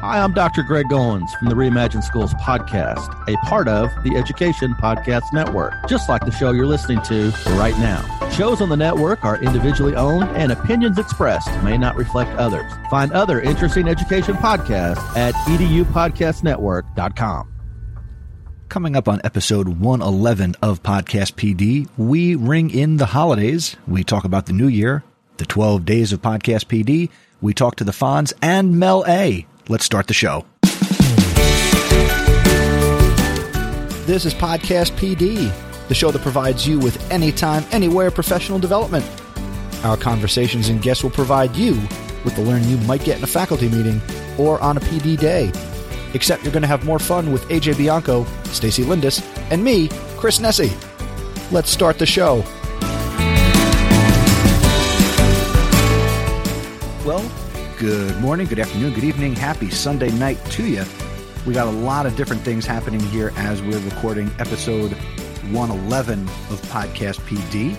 Hi, I'm Dr. Greg Goins from the Reimagine Schools podcast, a part of the Education Podcast Network, just like the show you're listening to right now. Shows on the network are individually owned and opinions expressed may not reflect others. Find other interesting education podcasts at edupodcastnetwork.com. Coming up on episode 111 of Podcast PD, we ring in the holidays. We talk about the new year, the 12 days of Podcast PD. We talk to the Fonz and Mel A. Let's start the show. This is Podcast PD, the show that provides you with anytime, anywhere professional development. Our conversations and guests will provide you with the learning you might get in a faculty meeting or on a PD day. Except you're going to have more fun with AJ Bianco, Stacy Lindis, and me, Chris Nesi. Let's start the show. Well, good morning, good afternoon, good evening, happy Sunday night to you. We got a lot of different things happening here as we're recording episode 111 of Podcast PD.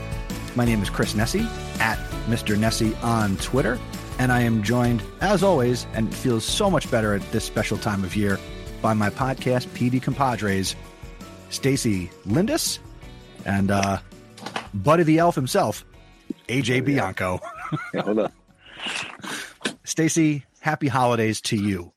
My name is Chris Nesi at Mr. Nesi on Twitter, and I am joined, as always, and feels so much better at this special time of year, by my podcast PD compadres, Stacy Lindis and uh, Buddy the Elf himself, AJ Bianco. Yeah, hold on. Stacy, happy holidays to you.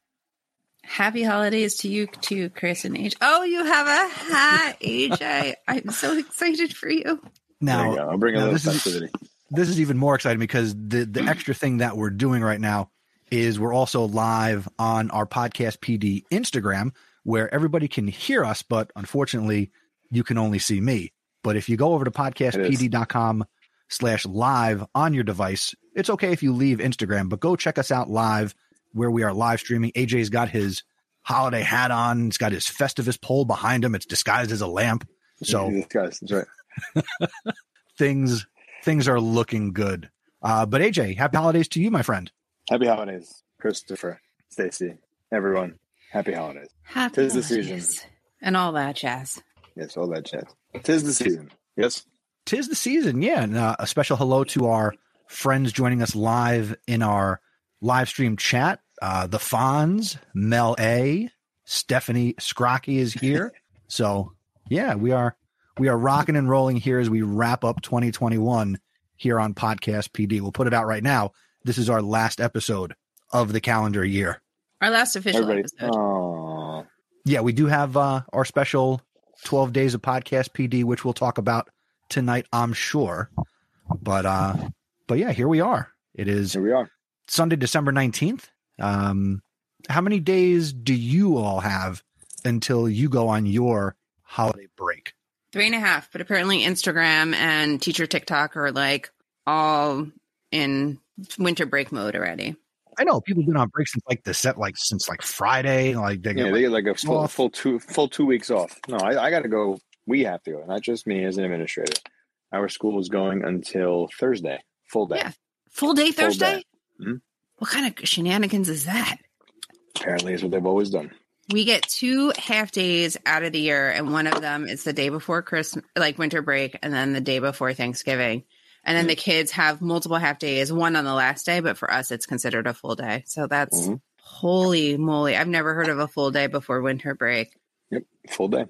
Happy holidays to you too, Chris and AJ. Oh, you have a hat, AJ. I'm so excited for you. There Now, you. I'll bring a little this is- this is even more exciting because the the extra thing that we're doing right now is we're also live on our podcast PD Instagram where everybody can hear us, but unfortunately you can only see me. But if you go over to podcastpd.com slash live on your device, it's okay if you leave Instagram, but go check us out live where we are live streaming. AJ's got his holiday hat on. It's got his Festivus pole behind him. It's disguised as a lamp. So These guys, that's right. things things are looking good. Uh, but AJ, happy holidays to you, my friend. Happy holidays, Christopher, Stacy, everyone. Happy holidays. Happy Tis the season. And all that jazz. Yes, all that jazz. Tis the season. Yes. Tis the season, yeah. And uh, a special hello to our friends joining us live in our live stream chat. Uh, the Fonz, Mel A, Stephanie Scrocky is here. so yeah, we are we are rocking and rolling here as we wrap up 2021 here on Podcast PD. We'll put it out right now. This is our last episode of the calendar year. Our last official Everybody. episode. Oh, yeah, we do have uh, our special 12 days of podcast PD, which we'll talk about tonight, I'm sure. But uh, but yeah, here we are. It is here we are. Sunday, December 19th. Um, how many days do you all have until you go on your holiday break? Three and a half, but apparently Instagram and teacher TikTok are like all in winter break mode already. I know people have been on break since like the set, like since like Friday. Like they Yeah, get they get like a full, off. full two full two weeks off. No, I, I got to go. We have to go, not just me as an administrator. Our school is going until Thursday, full day. Yeah. Full day Full Thursday? day. Mhm. What kind of shenanigans is that? Apparently, is what they've always done. We get two half days out of the year, and one of them is the day before Christmas, like winter break, and then the day before Thanksgiving. And then the kids have multiple half days, one on the last day, but for us, it's considered a full day. So that's Mhm. holy moly. I've never heard of a full day before winter break. Yep, full day.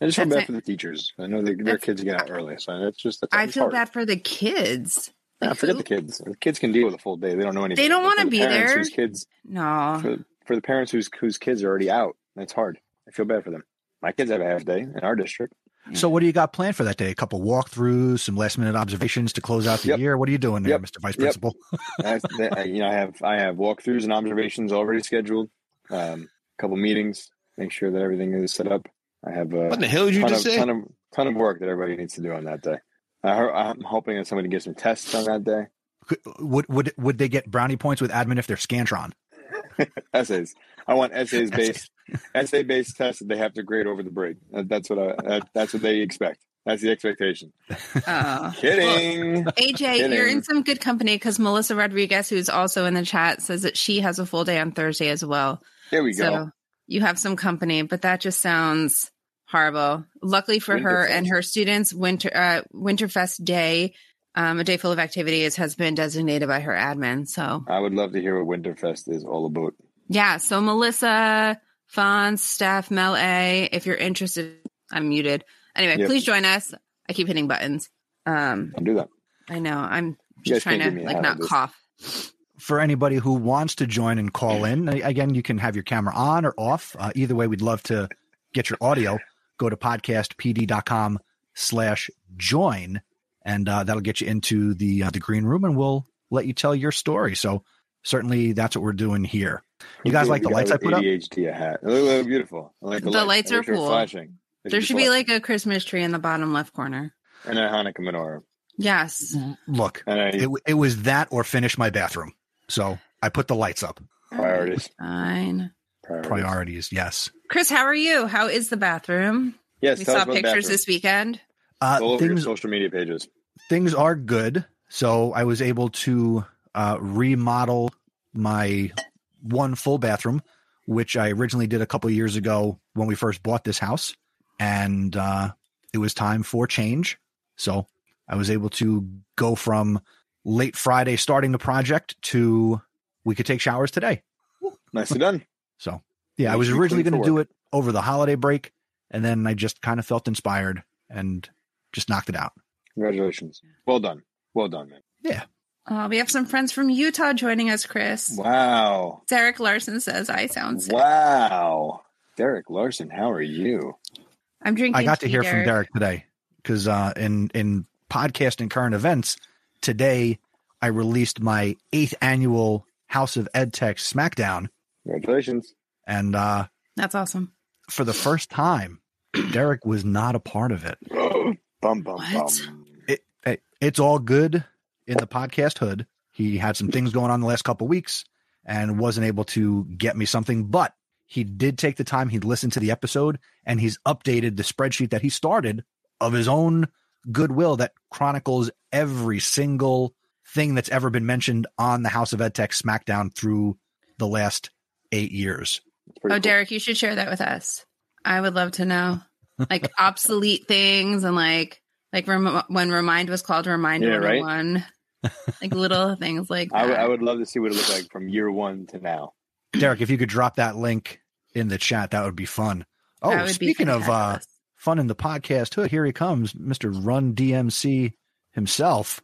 I just feel That's bad it. for the teachers. I know they, their kids get out early, so it's just I feel hard. bad for the kids. Nah, forget who- the kids. The kids can deal with a full day. They don't know anything. They don't wanna the be parents there. Whose kids No. for, for the parents whose whose kids are already out. That's hard. I feel bad for them. My kids have a half day in our district. So, what do you got planned for that day? A couple walkthroughs, some last minute observations to close out the Yep. year. What are you doing there, Yep. Mr. Vice Yep. Principal? I, I- you know, I have I have walkthroughs and observations already scheduled. Um, a couple meetings, make sure that everything is set up. I have a What the hell did you just of, say? ton of ton of work that everybody needs to do on that day. I, ho- I'm hoping that somebody gets some tests on that day. Would would would they get brownie points with admin if they're Scantron? essays. I want essays based essay based tests that they have to grade over the break. Uh, that's what I. That, that's what they expect. That's the expectation. Oh. Kidding. AJ, you're in some good company because Melissa Rodriguez, who's also in the chat, says that she has a full day on Thursday as well. There we go. You have some company, but that just sounds horrible. Luckily for her and her students, Winter uh, Winterfest Day, um, a day full of activities, has been designated by her admin. So I would love to hear what Winterfest is all about. Yeah. So Melissa, Fonz, Steph, Mel A. If you're interested, I'm muted. Anyway, Yep. please join us. I keep hitting buttons. Um, I'll do that. I know. I'm just trying to give me a like not cough. For anybody who wants to join and call in, again, you can have your camera on or off. Uh, either way, we'd love to get your audio. Go to podcastpd.com slash join, and uh, that'll get you into the uh, the green room, and we'll let you tell your story. So certainly that's what we're doing here. You guys gave like the lights I with put up? ADHD a hat. They look, look beautiful. Like the, The lights. lights are wish cool. Flashing. They There should be flashing. like a Christmas tree in the bottom left corner. and a Hanukkah menorah. Yes. Look, I it, it was that or finish my bathroom. So I put the lights up. priorities. Fine. Priorities. Priorities, yes. Chris, how are you? How is the bathroom? Yes, we saw pictures this weekend. Uh, All over your social media pages. things are good. So I was able to uh, remodel my one full bathroom, which I originally did a couple years ago when we first bought this house, and uh, it was time for change. So I was able to go from late Friday starting the project to we could take showers today. Nicely done. So yeah, I was originally going to do it over the holiday break, and then I just kind of felt inspired and just knocked it out. Congratulations. Well done. Well done, man. Uh, we have some friends from Utah joining us, Chris. Wow. Derek Larson says, I sound sick. Wow. Derek Larson, how are you? I'm drinking. I got to tea, hear from Derek today because uh, in in podcast and current events today, I released my eighth annual House of EdTech SmackDown, Congratulations. and uh, That's awesome. for the first time, Derek was not a part of it. bum bum What? bum. it, it. It's all good in the podcast hood. He had some things going on the last couple weeks and wasn't able to get me something, but he did take the time. He listened to the episode and he's updated the spreadsheet that he started of his own goodwill that chronicles every single thing that's ever been mentioned on the House of EdTech SmackDown through the last eight years. Oh, cool. Derek, you should share that with us. I would love to know, like obsolete things and like like rem- when Remind was called Remind Yeah, right. 101. like little things like I that. would- would love to see what it looked like from year one to now. Derek, if you could drop that link in the chat, that would be fun. Oh, speaking of uh, fun in the podcast hood, here he comes, Mr. Run DMC himself.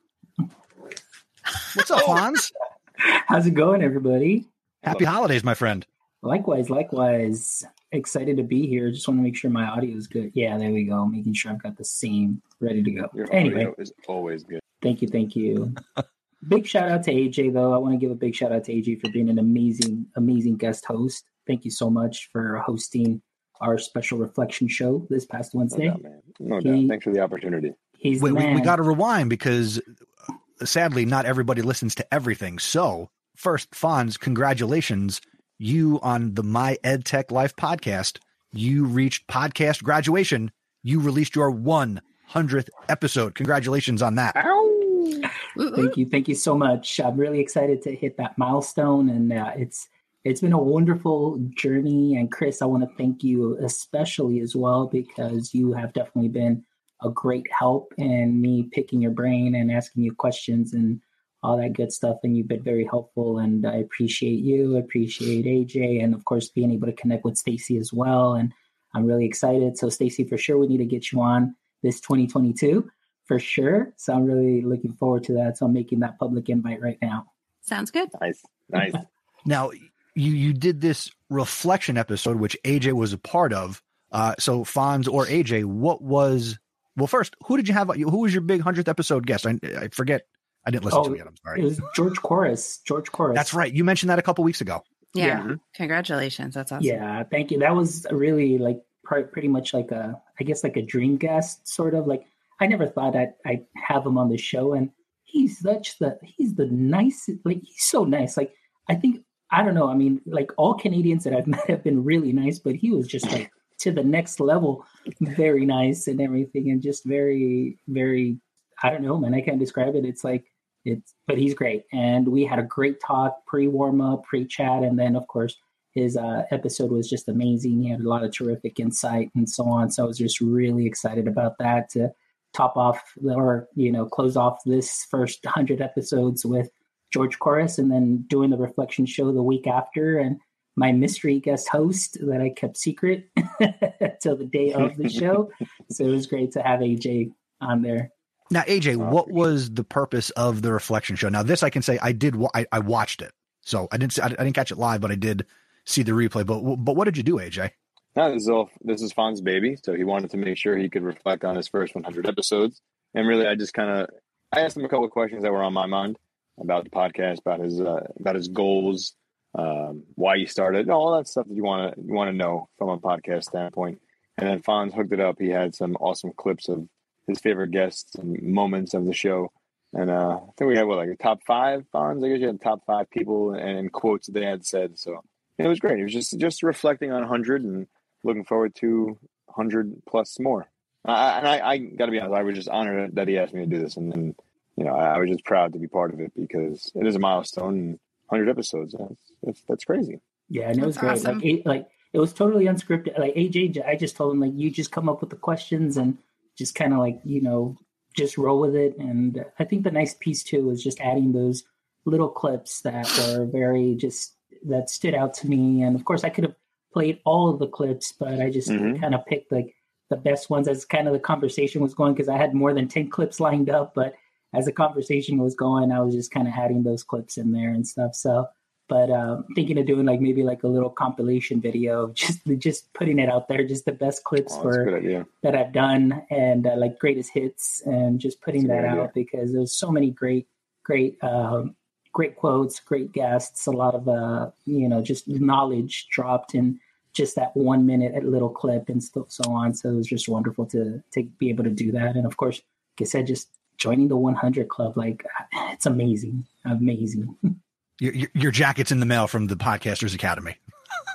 What's up, Hans? How's it going, everybody? Happy holidays, my friend. Likewise, likewise. Excited to be here. Just want to make sure my audio is good. Yeah, there we go. Making sure I've got the same ready to go. Your Anyway, audio is always good. thank you, thank you. big shout out to AJ though. I want to give a big shout out to AJ for being an amazing, amazing guest host. Thank you so much for hosting our special reflection show this past No Wednesday. doubt, man. No He- doubt. Thanks for the opportunity. He's We, the we, man. we got to rewind because uh, sadly, not everybody listens to everything. So, first, Fonz, congratulations. You on the My Ed Tech Life podcast, you reached podcast graduation. You released your 100th episode. Congratulations on that. Ooh, ooh. Thank you, thank you so much. I'm really excited to hit that milestone, and uh, it's it's been a wonderful journey. And Chris, I want to thank you especially as well because you have definitely been a great help in me picking your brain and asking you questions and all that good stuff. And you've been very helpful, and I appreciate you. I appreciate AJ, and of course being able to connect with Stacy as well. And I'm really excited. So Stacy, for sure, we need to get you on this 2022 for sure. So I'm really looking forward to that. So I'm making that public invite right now. Sounds good. Nice. Nice. Now, you you did this reflection episode, which AJ was a part of. Uh, so Fonz or AJ, what was well? First, who did you have? Who was your big hundredth episode guest? I, I forget. I didn't listen Oh, to it yet. I'm It sorry. was George Couros. George Couros. That's right. You mentioned that a couple weeks ago. Yeah. Yeah. Congratulations. That's awesome. Yeah, thank you. That was really like pr- pretty much like a, I guess like a dream guest, sort of. Like I never thought I'd, I'd have him on the show, and he's such the he's the nicest. Like he's so nice. Like I think I don't know. I mean, like all Canadians that I've met have been really nice, but he was just like to the next level, very nice and everything, and just very very. I don't know, man. I can't describe it. It's like it's, but he's great, and we had a great talk, pre warm up, pre chat, and then of course his uh, episode was just amazing. He had a lot of terrific insight and so on. So I was just really excited about that to top off or you know close off this first hundred episodes with George Couros, and then doing the reflection show the week after. And my mystery guest host that I kept secret till the day of the show. so it was great to have AJ on there. Now, AJ, what was the purpose of the reflection show? Now, this I can say I did. I, I watched it, so I didn't. I didn't catch it live, but I did see the replay. But but what did you do, AJ? No, this is all. This is Fon's baby, so he wanted to make sure he could reflect on his first 100 episodes. And really, I just kind of I asked him a couple of questions that were on my mind about the podcast, about his uh, about his goals, um, why he started, all that stuff that you want to you want to know from a podcast standpoint. And then Fonz hooked it up. He had some awesome clips of his favorite guests and moments of the show. And uh, I think we had what like a top five Fonz. I guess you had top five people and quotes that they had said. So it was great. It was just just reflecting on hundred and looking forward to hundred plus more. I, and I, I got to be honest, I was just honored that he asked me to do this, and, and you know, I, I, was just proud to be part of it because it is a milestone. Hundred episodes. That's, that's, that's crazy. Yeah, and it was great. Awesome. Like, it, like it was totally unscripted. Like AJ, I just told him like you just come up with the questions and just kind of like you know just roll with it. And I think the nice piece too was just adding those little clips that were very just that stood out to me. And of course, I could have played all of the clips, but I just mm-hmm. kind of picked like the best ones as kind of the conversation was going because I had more than ten clips lined up, but as the conversation was going, I was just kind of adding those clips in there and stuff. So but um, thinking of doing like maybe like a little compilation video of just just putting it out there, just the best clips oh, for that I've done and uh, like greatest hits, and just putting that out idea. because there's so many great great um, great quotes, great guests, a lot of uh, you know just knowledge dropped in just that one minute little clip and so, so on. So it was just wonderful to to be able to do that, and of course, like I said, just joining the 100 club, like it's amazing, amazing. Your, your jacket's in the mail from the Podcasters Academy.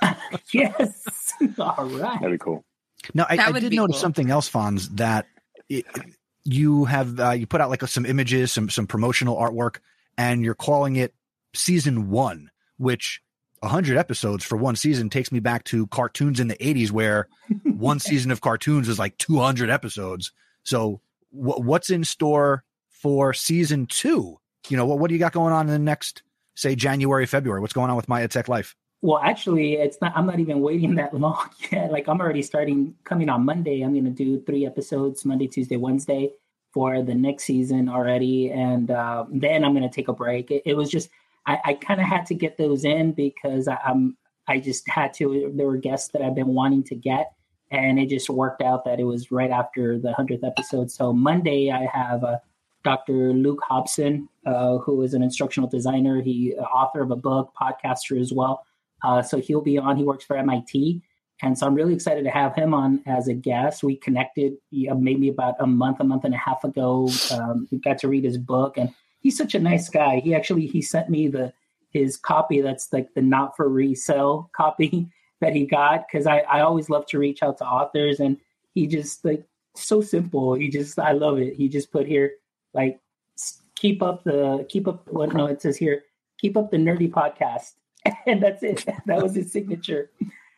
yes. All right. That'd be cool. Now, I, I did notice cool. something else, Fonz, that it, you have uh, you put out like some images, some some promotional artwork, and you're calling it season one, which 100 episodes for one season takes me back to cartoons in the 80s, where one season of cartoons is like 200 episodes. So, w- what's in store for season two? You know, what what do you got going on in the next say January, February? What's going on with My EdTech Life? Well, actually, it's not. I'm not even waiting that long yet. Like I'm already starting. Coming on Monday, I'm going to do three episodes: Monday, Tuesday, Wednesday for the next season already, and uh, then I'm going to take a break. It, it was just I, I kind of had to get those in because I, I'm I just had to. There were guests that I've been wanting to get, and it just worked out that it was right after the hundredth episode. So Monday, I have a Dr. Luke Hobson, uh, who is an instructional designer. He uh, author of a book, podcaster as well. Uh, so he'll be on. He works for MIT, and so I'm really excited to have him on as a guest. We connected maybe about a month, a month and a half ago. Um, we got to read his book, and he's such a nice guy. He actually he sent me the his copy that's like the not for resale copy that he got because I, I always love to reach out to authors and he just like so simple he just i love it he just put here like keep up the keep up what no it says here keep up the nerdy podcast. And that's it. That was his signature.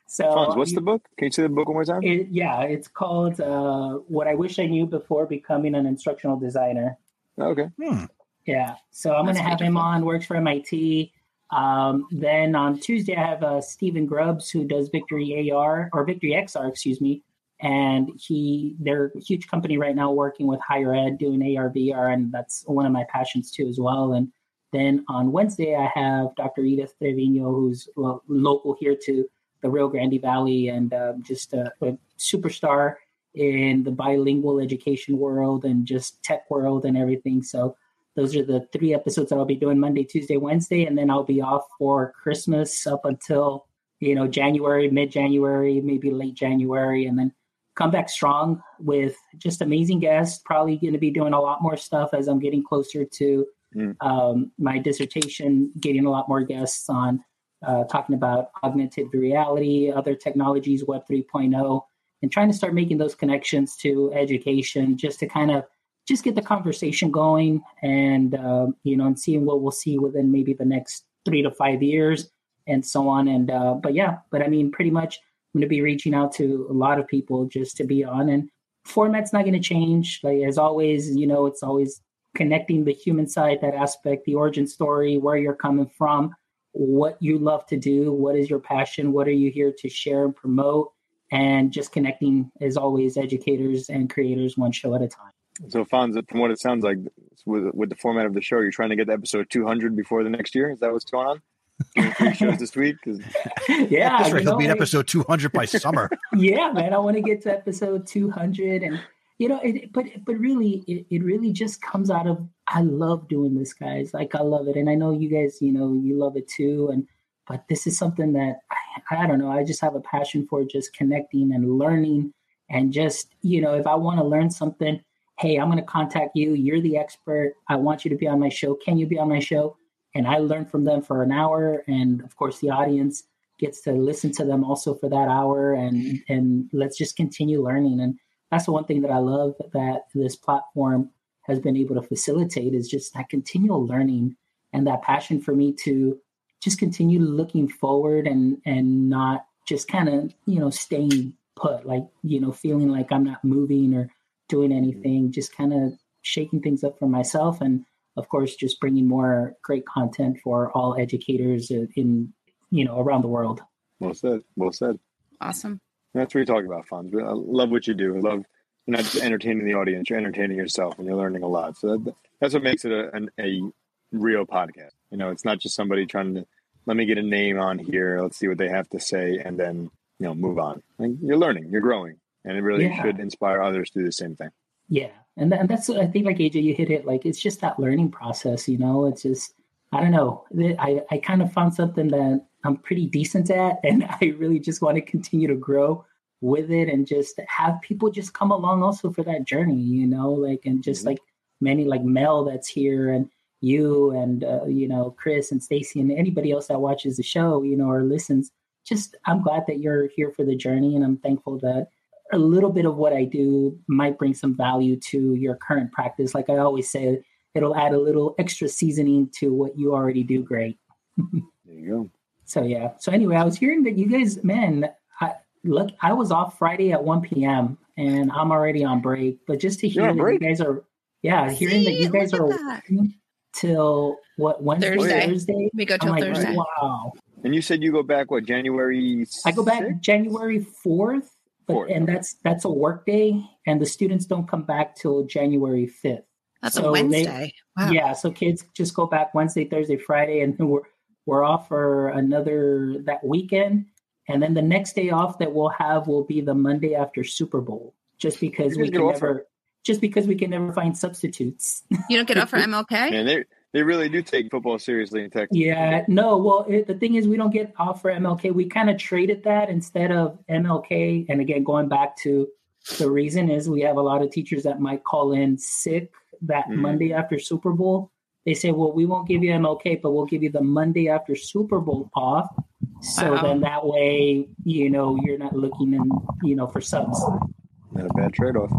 So Fonz, what's the book? Can you say the book one more time? It, yeah it's called uh, what i wish i knew before becoming an instructional designer. Okay. Hmm. yeah so i'm going to have him on works for mit um, then on tuesday i have uh, stephen grubbs who does victory ar or victory xr excuse me and he they're a huge company right now working with higher ed doing ARVR, and that's one of my passions too as well. And then on Wednesday I have Dr. Edith Trevino who's local here to the Rio Grande Valley and um, just a, a, superstar in the bilingual education world and just tech world and everything. So those are the three episodes that I'll be doing Monday, Tuesday, Wednesday, and then I'll be off for Christmas up until you know January, mid January, maybe late January, and then come back strong with just amazing guests. Probably going to be doing a lot more stuff as I'm getting closer to mm. um, my dissertation, getting a lot more guests on uh, talking about augmented reality, other technologies, Web 3.0, and trying to start making those connections to education just to kind of just get the conversation going and uh, you know and seeing what we'll see within maybe the next three to five years and so on and uh, but yeah but i mean pretty much I'm going to be reaching out to a lot of people just to be on. And format's not going to change. Like as always, you know, it's always connecting the human side, that aspect, the origin story, where you're coming from, what you love to do, what is your passion, what are you here to share and promote, and just connecting as always, educators and creators one show at a time. So, Fonz, from what it sounds like, with, with the format of the show, you're trying to get to episode 200 before the next year. Is that what's going on? Doing three shows this week? yeah, That's right. He'll be at episode 200 by summer. yeah, man, I want to get to episode 200, and you know, it, but but really, it, it really just comes out of I love doing this, guys. Like I love it, and I know you guys, you know, you love it too. And but this is something that I, I don't know. I just have a passion for just connecting and learning, and just you know, if I want to learn something, hey, I'm going to contact you. You're the expert. I want you to be on my show. Can you be on my show? And I learn from them for an hour, and of course, the audience gets to listen to them also for that hour, and and let's just continue learning. And that's the one thing that I love that this platform has been able to facilitate is just that continual learning and that passion for me to just continue looking forward and and not just kind of you know staying put like you know feeling like I'm not moving or doing anything just kind of shaking things up for myself. And of course just bringing more great content for all educators in you know around the world well said well said awesome that's what you're talking about, Fonz. I love what you do. I love you're not just entertaining the audience; you're entertaining yourself, and you're learning a lot. So that, that's what makes it a, an, a real podcast. You know, it's not just somebody trying to let me get a name on here. Let's see what they have to say, and then you know move on. Like, you're learning, you're growing, and it really yeah. should inspire others to do the same thing. Yeah, and and that's I think like AJ, you hit it. Like it's just that learning process. You know, it's just I don't know. I I kind of found something that I'm pretty decent at, and I really just want to continue to grow with it and just have people just come along also for that journey, you know, like and just mm-hmm. like many like Mel that's here and you and uh, you know Chris and Stacy and anybody else that watches the show, you know, or listens. Just I'm glad that you're here for the journey, and I'm thankful that a little bit of what I do might bring some value to your current practice. Like I always say, it'll add a little extra seasoning to what you already do great. there you go. So yeah. So anyway, I was hearing that you guys, man, I, look, I was off Friday at 1 p.m. and I'm already on break. But just to hear that you guys are, yeah, hearing that you guys are till what Wednesday, Thursday. Thursday? We go till like, Thursday. Wow. And you said you go back what January? 6th? I go back January 4th, but and that's that's a work day, and the students don't come back till January 5th. That's so a Wednesday. They, wow. Yeah, so kids just go back Wednesday, Thursday, Friday, and we're we're off for another that weekend. And then the next day off that we'll have will be the Monday after Super Bowl, just because we can never, just because we can never find substitutes. You don't get off for MLK. And they really do take football seriously in Texas. Yeah, no. Well, it, the thing is, we don't get off for MLK. We kind of traded that instead of MLK. And again, going back to the reason is we have a lot of teachers that might call in sick that mm-hmm. Monday after Super Bowl they say, well, we won't give you MLK, but we'll give you the Monday after Super Bowl off. So wow. then that way, you know, you're not looking in, you know, for subs. Not a bad trade off.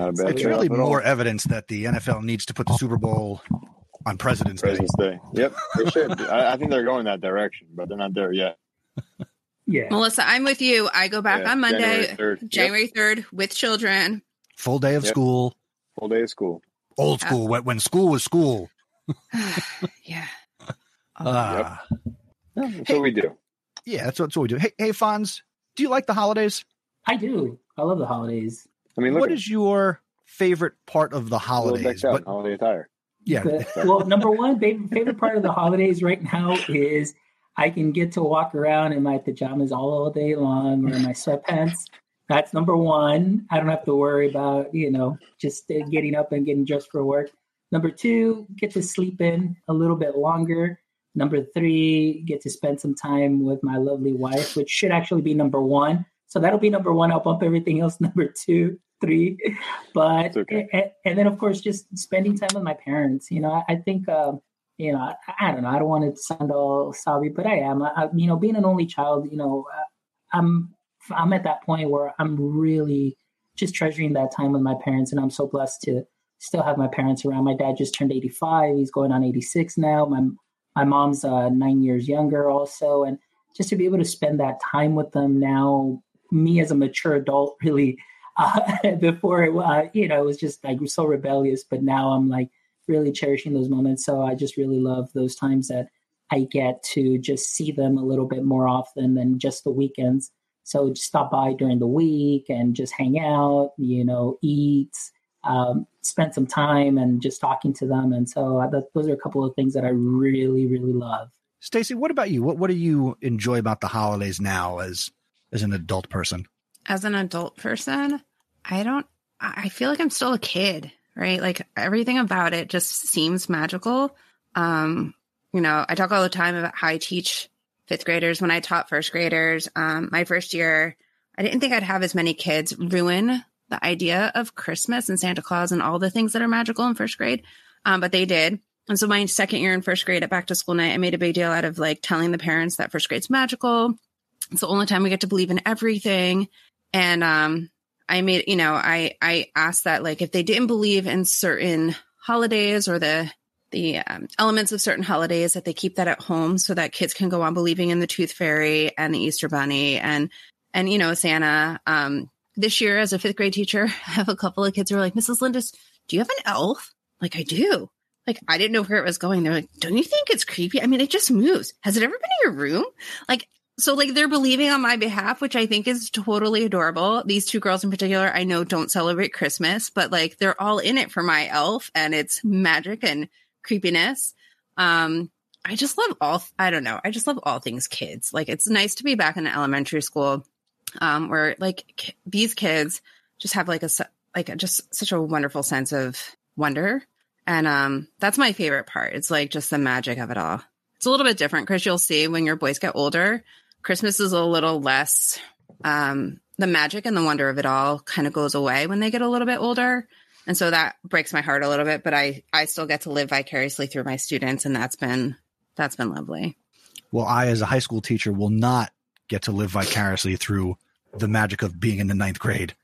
Not a bad. It's really more evidence that the NFL needs to put the Super Bowl on President's, President's Day. Day. Yep, they should. I, I, think they're going that direction, but they're not there yet. Yeah, Melissa, I'm with you. I go back yeah, on Monday, January 3rd, January 3rd with children. Full day of yep. school. Full day of school old school when, when school was school. yeah. Uh, yep. That's hey, what we do. Yeah, that's what, that's what we do. Hey, hey, Fonz, do you like the holidays? I do. I love the holidays. I mean, what is your favorite part of the holidays? What, holiday attire. Yeah. well, number one favorite, favorite part of the holidays right now is I can get to walk around in my pajamas all day long or in my sweatpants. That's number one. I don't have to worry about, you know, just uh, getting up and getting dressed for work. Number two, get to sleep in a little bit longer. Number three, get to spend some time with my lovely wife, which should actually be number one. So that'll be number one. I'll bump everything else number two, three. But, okay. and, and, then of course, just spending time with my parents. You know, I, I think, uh, you know, I, I, don't know. I don't want to sound all sorry, but I am. I, you know, being an only child, you know, I'm I'm at that point where I'm really just treasuring that time with my parents, and I'm so blessed to still have my parents around. My dad just turned 85; he's going on 86 now. My my mom's uh, nine years younger, also, and just to be able to spend that time with them now, me as a mature adult, really. Uh, before it, uh, you know, it was just like so rebellious, but now I'm like really cherishing those moments. So I just really love those times that I get to just see them a little bit more often than just the weekends. So just stop by during the week and just hang out, you know, eat, um, spend some time and just talking to them. And so uh, that, those are a couple of things that I really, really love. Stacy, what about you? What what do you enjoy about the holidays now as as an adult person? As an adult person, I don't I feel like I'm still a kid, right? Like everything about it just seems magical. Um, you know, I talk all the time about how I teach fifth graders. When I taught first graders, um, my first year, I didn't think I'd have as many kids ruin the idea of Christmas and Santa Claus and all the things that are magical in first grade. Um, but they did. And so my second year in first grade at back to school night, I made a big deal out of like telling the parents that first grade's magical. It's the only time we get to believe in everything. And um, I made, you know, I I asked that like if they didn't believe in certain holidays or the the um, elements of certain holidays that they keep that at home so that kids can go on believing in the tooth fairy and the Easter bunny and and you know Santa. Um, this year, as a fifth grade teacher, I have a couple of kids who are like, Mrs. Lindis, do you have an elf? Like I do. Like I didn't know where it was going. They're like, don't you think it's creepy? I mean, it just moves. Has it ever been in your room? Like so like they're believing on my behalf, which I think is totally adorable. These two girls in particular, I know don't celebrate Christmas, but like they're all in it for my elf and it's magic and creepiness. Um, I just love all, I don't know. I just love all things kids. Like it's nice to be back in the elementary school, um, where like k- these kids just have like a, like just such a wonderful sense of wonder. And, um, that's my favorite part. It's like just the magic of it all. It's a little bit different because you'll see when your boys get older, Christmas is a little less, um, the magic and the wonder of it all kind of goes away when they get a little bit older. And so that breaks my heart a little bit, but I, I still get to live vicariously through my students. And that's been, that's been lovely. Well, I, as a high school teacher, will not get to live vicariously through the magic of being in the ninth grade.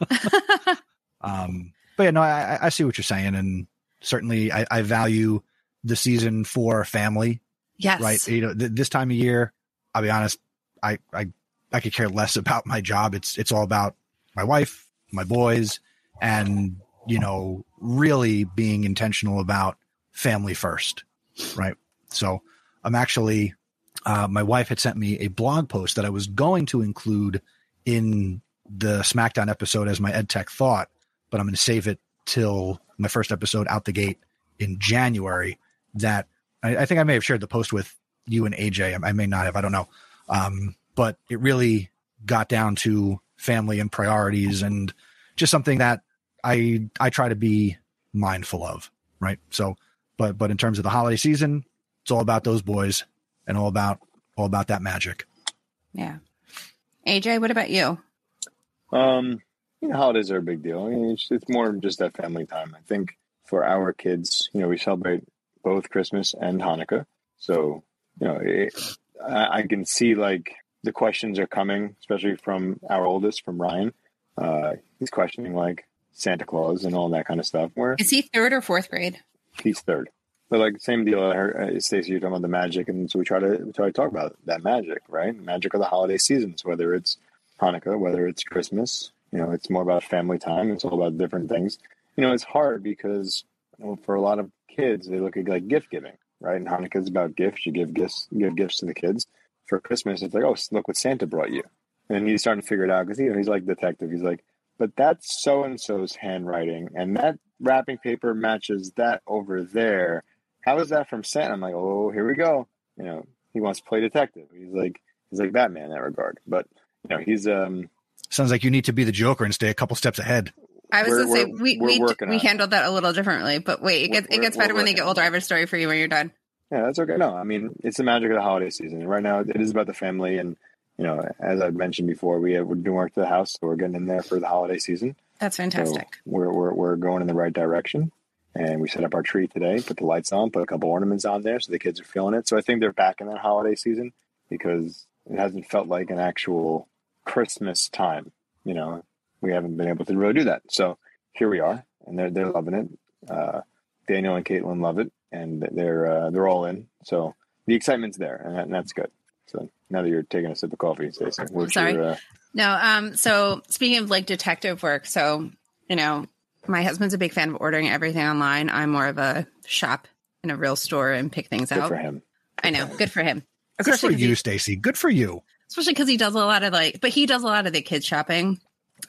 um, but yeah, no, I, I see what you're saying. And certainly I, I value the season for family. Yes. Right. You know, th- this time of year, I'll be honest, I, I, I could care less about my job. It's, it's all about my wife, my boys, and, you know, really being intentional about family first. Right. So I'm actually, uh, my wife had sent me a blog post that I was going to include in the SmackDown episode as my EdTech thought, but I'm going to save it till my first episode out the gate in January. That I, I think I may have shared the post with you and AJ. I, I may not have. I don't know. Um, but it really got down to family and priorities and just something that I I try to be mindful of. Right. So, but but in terms of the holiday season, it's all about those boys and all about all about that magic. Yeah. AJ, what about you? Um, you know, holidays are a big deal. I mean, it's, it's more just that family time. I think for our kids, you know, we celebrate both Christmas and Hanukkah. So, you know, it, I, I can see like the questions are coming, especially from our oldest, from Ryan. Uh, he's questioning like Santa Claus and all that kind of stuff. Where Is he third or fourth grade? he's third. But like same deal. I heard uh, Stacey, you're talking about the magic, and so we try to we try to talk about that magic, right? Magic of the holiday seasons, whether it's Hanukkah, whether it's Christmas. You know, it's more about family time. It's all about different things. You know, it's hard because you know, for a lot of kids, they look at like gift giving, right? And Hanukkah is about gifts. You give gifts, give gifts to the kids. For Christmas, it's like, oh, look what Santa brought you, and he's starting to figure it out because you know he's like detective. He's like, but that's so and so's handwriting, and that wrapping paper matches that over there. How is that from Santa? I'm like, oh, here we go. You know, he wants to play detective. He's like, he's like Batman in that regard. But you know, he's um. Sounds like you need to be the Joker and stay a couple steps ahead. I was gonna say we're- we we're we we handled that a little differently, but wait, it We're- gets it gets better when they get older. I have a story for you when you're done. Yeah, that's okay. No, I mean it's the magic of the holiday season. Right now, it is about the family, and you know, as I've mentioned before, we have, we're doing work to the house, so we're getting in there for the holiday season. That's So fantastic. we're, we're we're going in the right direction, and we set up our tree today, put the lights on, put a couple ornaments on there, so the kids are feeling it. So I think they're back in that holiday season because it hasn't felt like an actual Christmas time. You know, we haven't been able to really do that. So here we are, and they're they're loving it. Uh, Daniel and Caitlin love it, and they're uh, they're all in. So the excitement's there, and, that, and that's good. So now that you're taking a sip of coffee, Stacey, what's sorry. your, uh, No, um, so speaking of like detective work, so you know, my husband's a big fan of ordering everything online. I'm more of a shop in a real store and pick things good out. for him. I know. Good for him. Good for you, Stacy. Good for you. especially because he does a lot of like, but he does a lot of the kids shopping.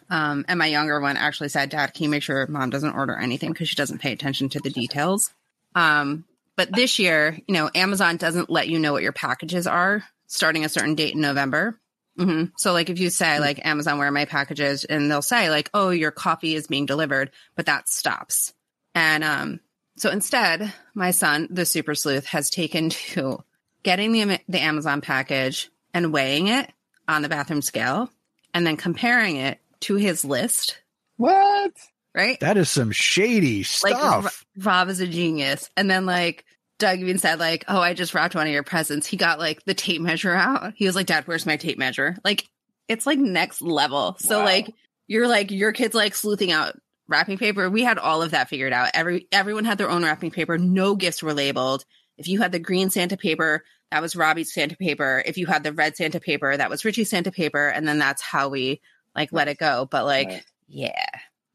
Um, and my younger one actually said, "Dad, can you make sure mom doesn't order anything because she doesn't pay attention to the details." Um, but this year, you know, Amazon doesn't let you know what your packages are starting a certain date in November. hmm So, like, if you say like Amazon, where are my packages, and they'll say like, "Oh, your coffee is being delivered," but that stops. And um, so instead, my son, the super sleuth, has taken to getting the the Amazon package and weighing it on the bathroom scale, and then comparing it to his list. What? Right? That is some shady like stuff. Ro- Rob is a genius. And then like Doug even said like, "Oh, I just wrapped one of your presents." He got like the tape measure out. He was like, "Dad, where's my tape measure?" Like it's like next level. So Wow. like you're like your kids like sleuthing out wrapping paper. We had all of that figured out. Every everyone had their own wrapping paper. No gifts were labeled. If you had the green Santa paper, that was Robbie's Santa paper. If you had the red Santa paper, that was Richie's Santa paper. And then that's how we like let it go. But like, Nice. yeah.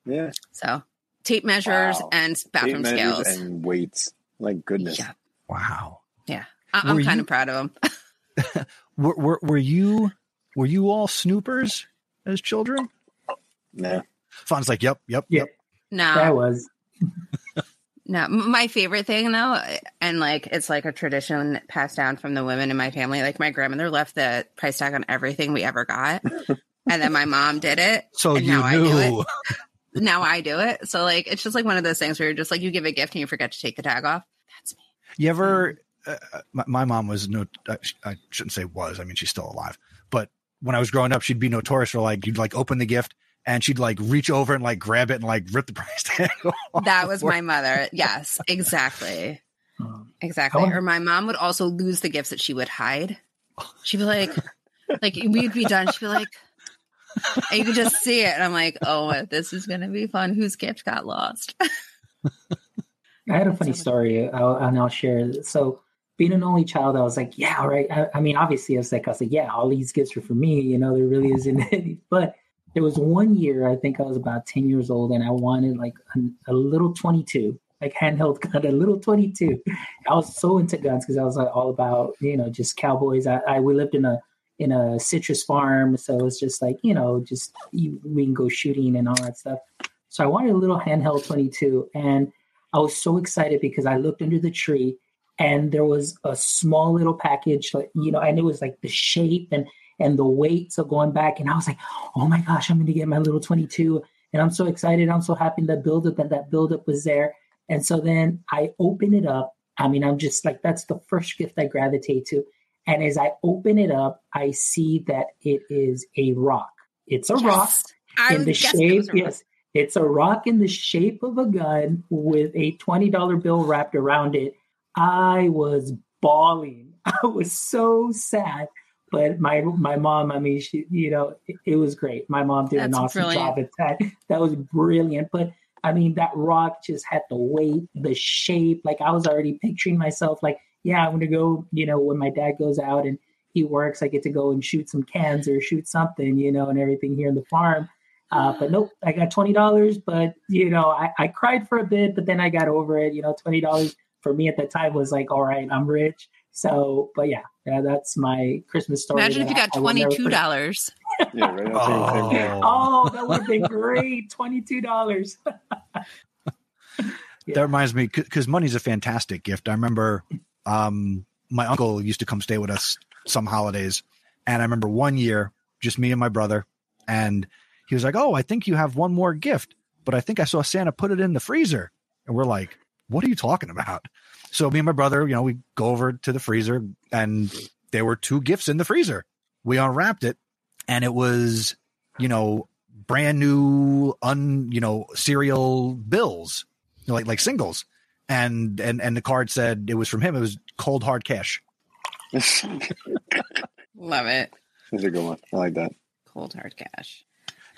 Yeah. So tape measures Wow. and bathroom Tape measures scales. and weights. Like goodness. Yeah. Wow. Yeah. I- I'm Were kind you- of proud of them. Were, were were you were you all snoopers as children? Yeah. Fonz like, yep, yep, Yeah. yep. No, That was no. My favorite thing though, and like it's like a tradition passed down from the women in my family. Like my grandmother left the price tag on everything we ever got, and then my mom did it. So and you now I do it. Now I do it. So like it's just like one of those things where you're just like you give a gift and you forget to take the tag off. That's me. You ever? Uh, my, my mom was no. I, I shouldn't say was. I mean, she's still alive. But when I was growing up, she'd be notorious for like you'd like open the gift and she'd like reach over and like grab it and like rip the price tag. off That was my mother. Yes, exactly. um, Exactly. Or my mom would also lose the gifts that she would hide. She'd be like, like we'd be done. She'd be like, and you can just see it. And I'm like, oh, this is going to be fun. Whose gift got lost? I had a funny story, I'll, and I'll share. So, being an only child, I was like, yeah, all right. I, I mean, obviously, I was like, I was like, yeah, all these gifts are for me. You know, there really isn't any. But there was one year, I think I was about 10 years old, and I wanted like a, a little 22, like handheld gun, a little 22. I was so into guns because I was like all about, you know, just cowboys. I, I we lived in a in a citrus farm, so it's just like, you know, just you, we can go shooting and all that stuff. So I wanted a little handheld 22, and I was so excited because I looked under the tree and there was a small little package, like you know, and it was like the shape and and the weight. So going back, and I was like, oh my gosh, I'm going to get my little 22, and I'm so excited. I'm so happy that buildup that that buildup was there. And so then I open it up. I mean, I'm just like that's the first gift I gravitate to. And as I open it up, I see that it is a rock. It's a rock I in the shape. Yes, it's a rock in the shape of a gun with a twenty dollar bill wrapped around it. I was bawling. I was so sad. But my my mom, I mean, she, you know, it, it was great. My mom did an awesome brilliant. job at that. That was brilliant. But I mean, that rock just had the weight, the shape. Like I was already picturing myself, like, yeah, I'm gonna go. You know, when my dad goes out and he works, I get to go and shoot some cans or shoot something, you know, and everything here in the farm. Uh, but nope, I got twenty dollars. But you know, I, I cried for a bit, but then I got over it. You know, twenty dollars for me at that time was like, all right, I'm rich. So, but yeah, yeah that's my Christmas story. Imagine if you got I will never twenty two forget. dollars. Yeah, right. I'll say the same thing. Oh, that would have been great. Twenty two dollars. That reminds me because money's a fantastic gift. I remember um, my uncle used to come stay with us some holidays, and I remember one year, just me and my brother, and he was like, "Oh, I think you have one more gift, but I think I saw Santa put it in the freezer," and we're like, "What are you talking about?" So me and my brother, you know, we go over to the freezer, and there were two gifts in the freezer. We unwrapped it, and it was, you know, brand new, un, you know, serial bills like like singles, and and and the card said it was from him. It was cold hard cash. Love it. That's a good one. I like that. Cold hard cash.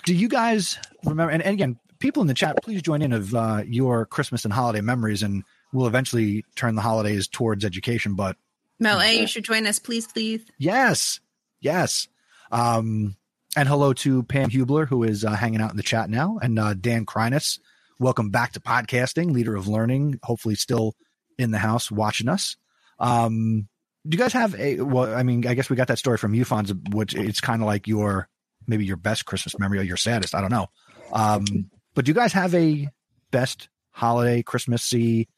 Do you guys remember? And, and again, people in the chat, please join in of uh, your Christmas and holiday memories, and we'll eventually turn the holidays towards education. But Mel A, you should join us, please, please. yes, yes. Um, and hello to Pam Hubler, who is uh, hanging out in the chat now, and uh, Dan Krynis. Welcome back to podcasting, leader of learning. Hopefully, still in the house watching us. Um, do you guys have a? Well, I mean, I guess we got that story from you, Fonz, which it's kind of like your maybe your best Christmas memory or your saddest. I don't know. Um, but do you guys have a best holiday Christmassy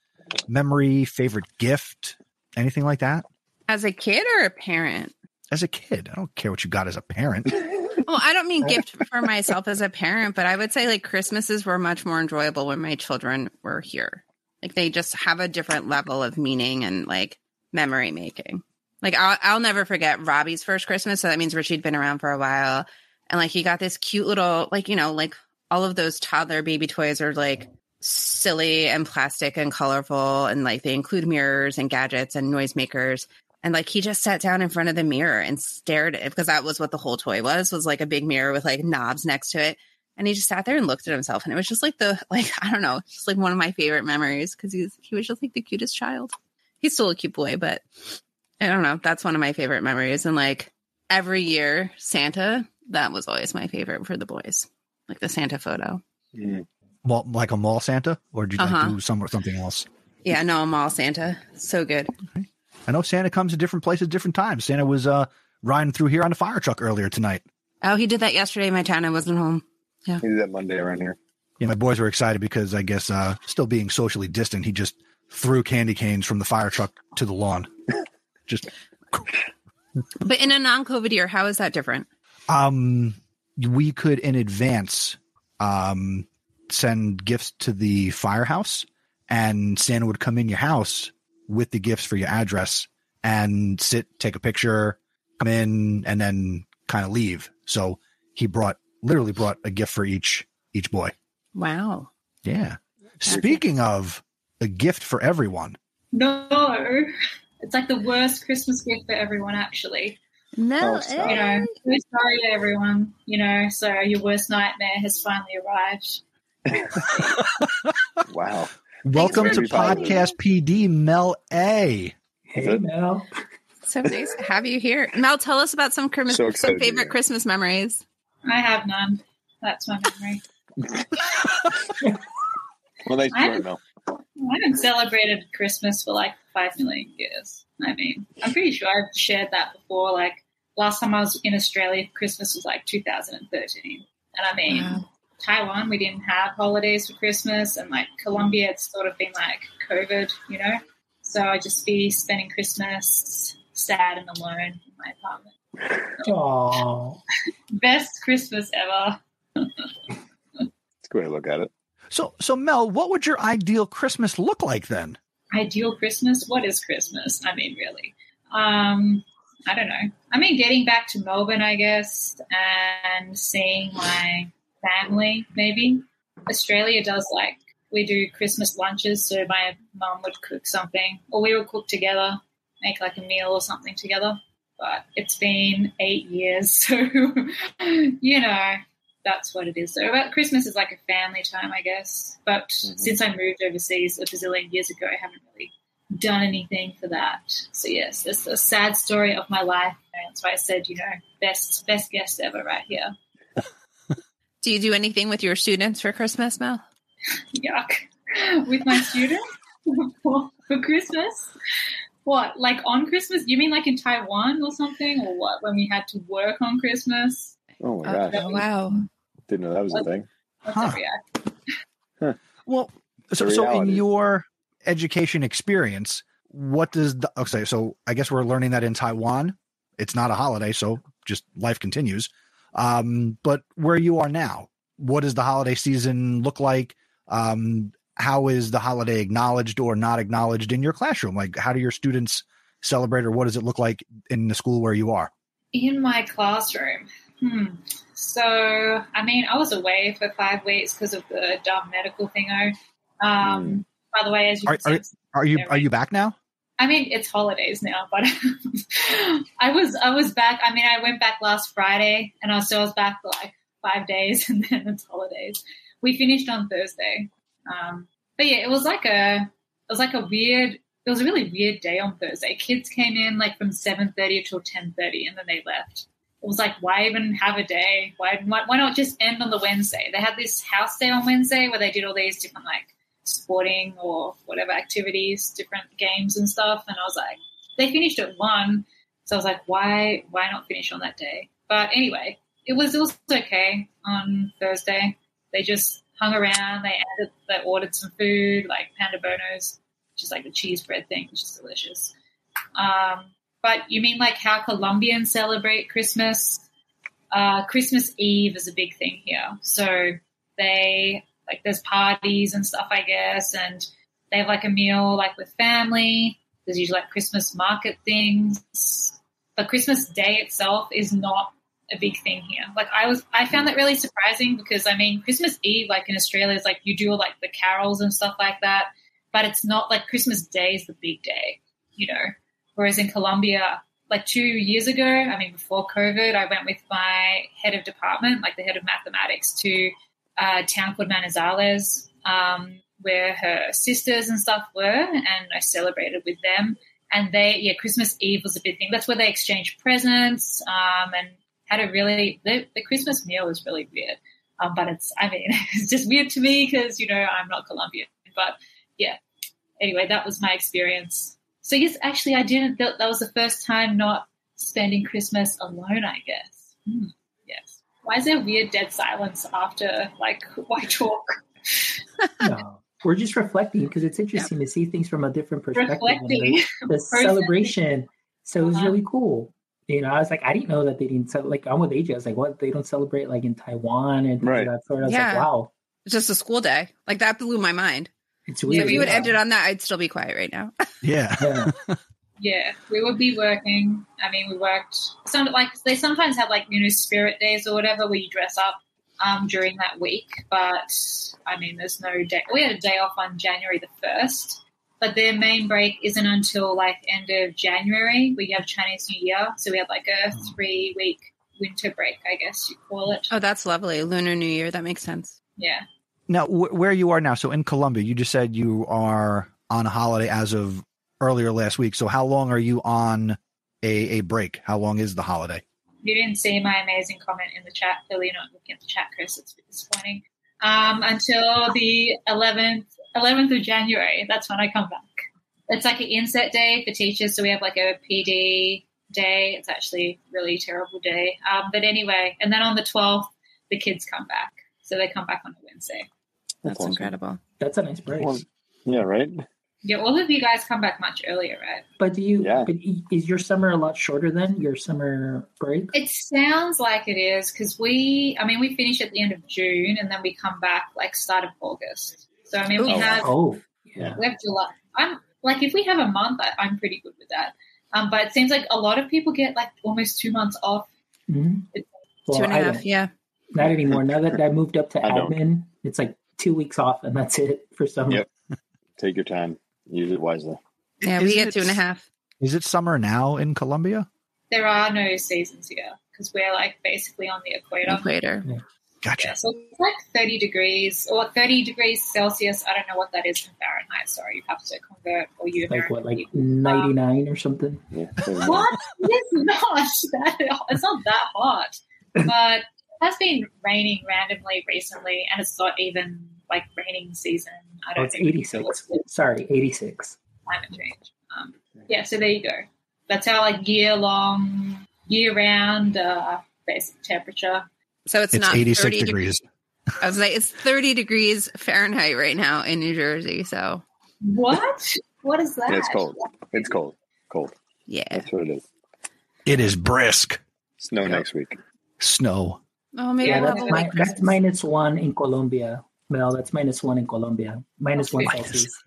memory, favorite gift, anything like that? As a kid or a parent? As a kid, I don't care what you got as a parent. Well, I don't mean gift for myself as a parent, but I would say like Christmases were much more enjoyable when my children were here. Like they just have a different level of meaning and like memory making. Like I'll, I'll never forget Robbie's first Christmas. So that means Richie'd been around for a while. And like he got this cute little, like, you know, like all of those toddler baby toys are like silly and plastic and colorful. And like they include mirrors and gadgets and noisemakers. And like he just sat down in front of the mirror and stared at it because that was what the whole toy was, was like a big mirror with like knobs next to it. And he just sat there and looked at himself. And it was just like the, like, I don't know, just like one of my favorite memories because he was, he was just like the cutest child. He's still a cute boy, but I don't know. That's one of my favorite memories. And like every year, Santa, that was always my favorite for the boys, like the Santa photo. Mm. Well, like a mall Santa, or did you Uh-huh. like do some something else? Yeah, no, I'm all Santa. So good. I know Santa comes to different places, different times. Santa was uh, riding through here on the fire truck earlier tonight. Oh, he did that yesterday in my town. I wasn't home. Yeah, He did that Monday around here. Yeah, my boys were excited because I guess uh, still being socially distant, he just threw candy canes from the fire truck to the lawn. just But in a non COVID year, how is that different? um, we could in advance um, send gifts to the firehouse, and Santa would come in your house with the gifts for your address and sit, take a picture, come in, and then kind of leave. So he brought literally brought a gift for each each boy. Wow. Yeah. Speaking of a gift for everyone, No, it's like the worst Christmas gift for everyone, actually. No. Oh. Eh? You know, we're sorry to everyone. You know, so your worst nightmare has finally arrived. Wow. Welcome to. Podcast PD, Mel A. Hey, Mel. So nice to have you here. Mel, tell us about some, Christmas, So some excited to be favorite. Christmas memories. I have none. That's my memory. Well, thanks I- for it, Mel. I haven't celebrated Christmas for like five million years. I mean, I'm pretty sure I've shared that before. Like last time I was in Australia, Christmas was like 2013, and I mean. Wow. Taiwan, we didn't have holidays for Christmas, and like Colombia, it's sort of been like COVID, you know. So I'd just be spending Christmas sad and alone in my apartment. Oh, Best Christmas ever. Let's go ahead and look at it. So, so Mel, what would your ideal Christmas look like then? Ideal Christmas? What is Christmas? I mean, really. Um, I don't know. I mean, getting back to Melbourne, I guess, and seeing my family, maybe. Australia does like, we do Christmas lunches, so my mum would cook something, or we would cook together, make like a meal or something together. But it's been eight years, so, you know, that's what it is. So, about Christmas is like a family time, I guess. But Mhm. since I moved overseas a bazillion years ago, I haven't really done anything for that. So yes, it's a sad story of my life. That's why I said, you know, best best guest ever right here. Do you do anything with your students for Christmas, Mel? Yuck. With my students for, for Christmas. What, like on Christmas? You mean like in Taiwan or something? Or what? When we had to work on Christmas? Oh my Oh, gosh. wow. Didn't know that was a thing. What's Huh. that? Well, so, so in your education experience, what does the, okay? So I guess we're learning that in Taiwan, it's not a holiday, so just life continues. Um, but where you are now, what does the holiday season look like? Um, how is the holiday acknowledged or not acknowledged in your classroom? Like, how do your students celebrate, or what does it look like in the school where you are? In my classroom. Hmm. So, I mean, I was away for five weeks because of the dumb medical thingo. Um, By the way, as you Are- see, Are you are you back now? I mean, it's holidays now, but I was I was back. I mean, I went back last Friday, and I was, so I was back for like five days, and then it's holidays. We finished on Thursday, um, but yeah, it was like a it was like a weird. It was a really weird day on Thursday. Kids came in like from seven thirty till ten thirty, and then they left. It was like, why even have a day? Why why not just end on the Wednesday? They had this house day on Wednesday where they did all these different like sporting or whatever activities, different games and stuff. And I was like, they finished at one, so I was like, why why not finish on that day? But anyway, it was it was okay on Thursday. They just hung around. They added, they ordered some food like pandebonos, which is like the cheese bread thing, which is delicious. Um, but you mean like how Colombians celebrate Christmas? Uh, Christmas Eve is a big thing here. So they like there's parties and stuff, I guess, and they have like a meal like with family. There's usually like Christmas market things, but Christmas Day itself is not a big thing here. Like I was, I found that really surprising because I mean, Christmas Eve, like in Australia, is like you do like the carols and stuff like that, but it's not like Christmas Day is the big day, you know. Whereas in Colombia, like two years ago, I mean, before COVID, I went with my head of department, like the head of mathematics, to a town called Manizales, um, where her sisters and stuff were, and I celebrated with them. And they, yeah, Christmas Eve was a big thing. That's where they exchanged presents um, and had a really, the, the Christmas meal was really weird. Um, but it's, I mean, it's just weird to me because, you know, I'm not Colombian. But yeah, anyway, that was my experience. So yes, actually, I didn't, that, that was the first time not spending Christmas alone, I guess. Hmm. Why is there weird dead silence after, like, why talk? no, we're just reflecting because it's interesting to see things from a different perspective. Reflecting. The, the celebration. So it was uh-huh. really cool. You know, I was like, I didn't know that they didn't cel- like. I'm with AJ. I was like, what? They don't celebrate like in Taiwan and Right. that sort. I was Yeah. like, wow, It's just a school day. Like that blew my mind. it's So weird. if you would yeah. end it on that, I'd still be quiet right now. Yeah. Yeah. Yeah, we would be working. I mean, we worked. Some like they sometimes have like you know spirit days or whatever where you dress up um, during that week. But I mean, there's no day. We had a day off on January the first, but their main break isn't until like end of January. We have Chinese New Year, so we have like a three week winter break, I guess you call it. Oh, that's lovely. Lunar New Year. That makes sense. Yeah. Now, wh- where you are now, so in Colombia, you just said you are on a holiday as of earlier last week. So how long are you on a, a break? How long is the holiday? You didn't see my amazing comment in the chat. Clearly, you're not looking at the chat, Chris. It's a bit disappointing. Um, until the 11th, 11th of January. That's when I come back. It's like an inset day for teachers. So we have like a PD day. It's actually a really terrible day. Um, but anyway, and then on the 12th, the kids come back. So they come back on a Wednesday. That's awesome. incredible. That's a nice break. Well, yeah, right. Yeah, all of you guys come back much earlier, right? But do you? Yeah. But is your summer a lot shorter than your summer break? It sounds like it is because we, I mean, we finish at the end of June and then we come back like start of August. So I mean, we Oh, have Oh, yeah. we have July. I'm like, if we have a month, I, I'm pretty good with that. Um, but it seems like a lot of people get like almost two months off. Mhm. Well, Two and a I half. don't. Yeah. Not anymore. Now that I moved up to I don't. admin, it's like two weeks off, and that's it for summer. Yep. Take your time. Use it wisely. Yeah. We Isn't get two and a half. Is it summer now in Colombia? There are no seasons here because we're like basically on the equator. Equator. Gotcha. Yeah, so it's like 30 degrees or 30 degrees Celsius. I don't know what that is in Fahrenheit. Sorry, you have to convert or you Like American what, like people. ninety nine or something? Yeah. What? It's not that. It's not that hot, but it has been raining randomly recently, and it's not even like raining season. I Oh, don't think it's think eighty six. Sorry, eighty six. climate change. Um, yeah, so there you go. That's our like year long, year round uh, basic temperature. So it's, It's not 86 30 degrees. I was like, it's 30 degrees Fahrenheit right now in New Jersey. So What? What is that? Yeah, it's cold. It's cold. Cold. yeah. That's what it is. It is brisk. Snow next week. Snow. Oh, maybe Yeah, that's, have a that's minus one in Colombia. Well, that's minus one in Colombia. Minus one Minus. Celsius.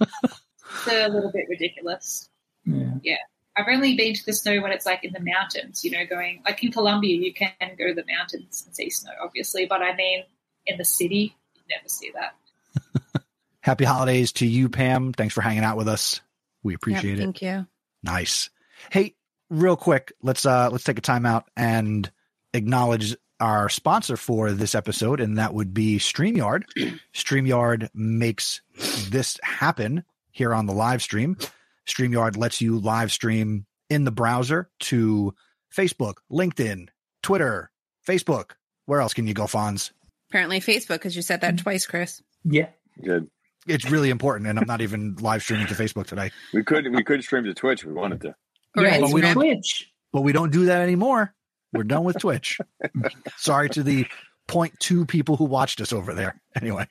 It's a little bit ridiculous. Yeah. I've only been to the snow when it's like in the mountains, you know, going like in Colombia, you can go to the mountains and see snow, obviously, but I mean, in the city, you never see that. Happy holidays to you, Pam. Thanks for hanging out with us. We Yep, appreciate it. Thank you. Nice. Hey, real quick, let's uh let's take a time out and acknowledge our sponsor for this episode, and that would be StreamYard. StreamYard makes this happen here on the live stream. StreamYard lets you live stream in the browser to Facebook, LinkedIn, Twitter, Facebook. Where else can you go, Fonz? Apparently Facebook, because you said that twice, Chris. Yeah. Good. it's really important, and I'm not even live streaming to Facebook today. We could we could stream to Twitch if we wanted to. Or yeah, but we don't- Twitch. But we don't do that anymore. We're done with Twitch. Sorry to the 0.2 people who watched us over there. Anyway.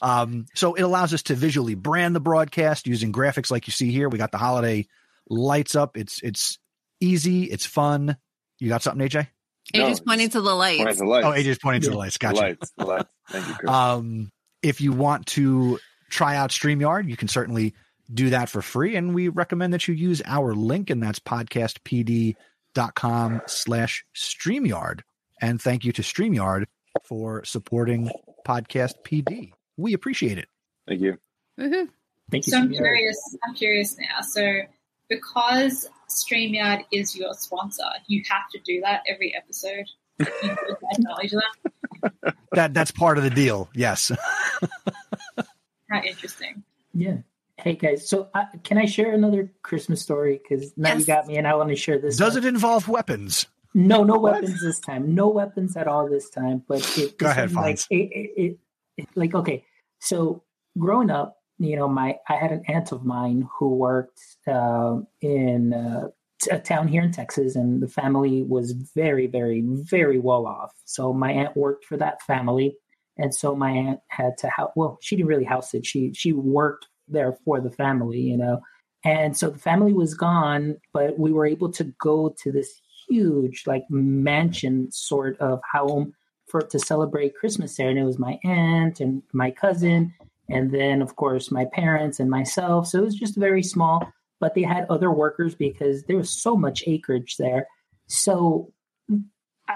Um, so it allows us to visually brand the broadcast using graphics like you see here. We got the holiday lights up. It's it's easy, it's fun. You got something, AJ? It No, pointing to the lights. Point at the lights. Oh, AJ's pointing to the lights. The Gotcha. lights. The lights. Thank you, Chris. Um, if you want to try out StreamYard, you can certainly do that for free. And we recommend that you use our link, and that's podcastpd.com slash StreamYard. And thank you to StreamYard for supporting Podcast PD. We appreciate it. Thank you. Woohoo. Thank you. So I'm curious. I'm curious now. So because Streamyard is your sponsor, you have to do that every episode. You have to acknowledge that. That that's part of the deal. Yes. How interesting. Yeah. Hey guys, so uh, can I share another Christmas story? Because now you got me, and I want to share this. Does one. it involve weapons? No, no What? weapons this time. No weapons at all this time. But it, Go ahead, one, like Fonz. it, it, it, it- like okay. So growing up, you know, my I had an aunt of mine who worked um in uh, t- a town here in Texas, and the family was very, very, very well off. So my aunt worked for that family, and so my aunt had to house. Well, she didn't really house it. She she worked there for the family, you know. And so the family was gone, but we were able to go to this huge, like mansion sort of home for to celebrate Christmas there. And it was my aunt and my cousin, and then of course my parents and myself. So it was just very small, but they had other workers because there was so much acreage there. So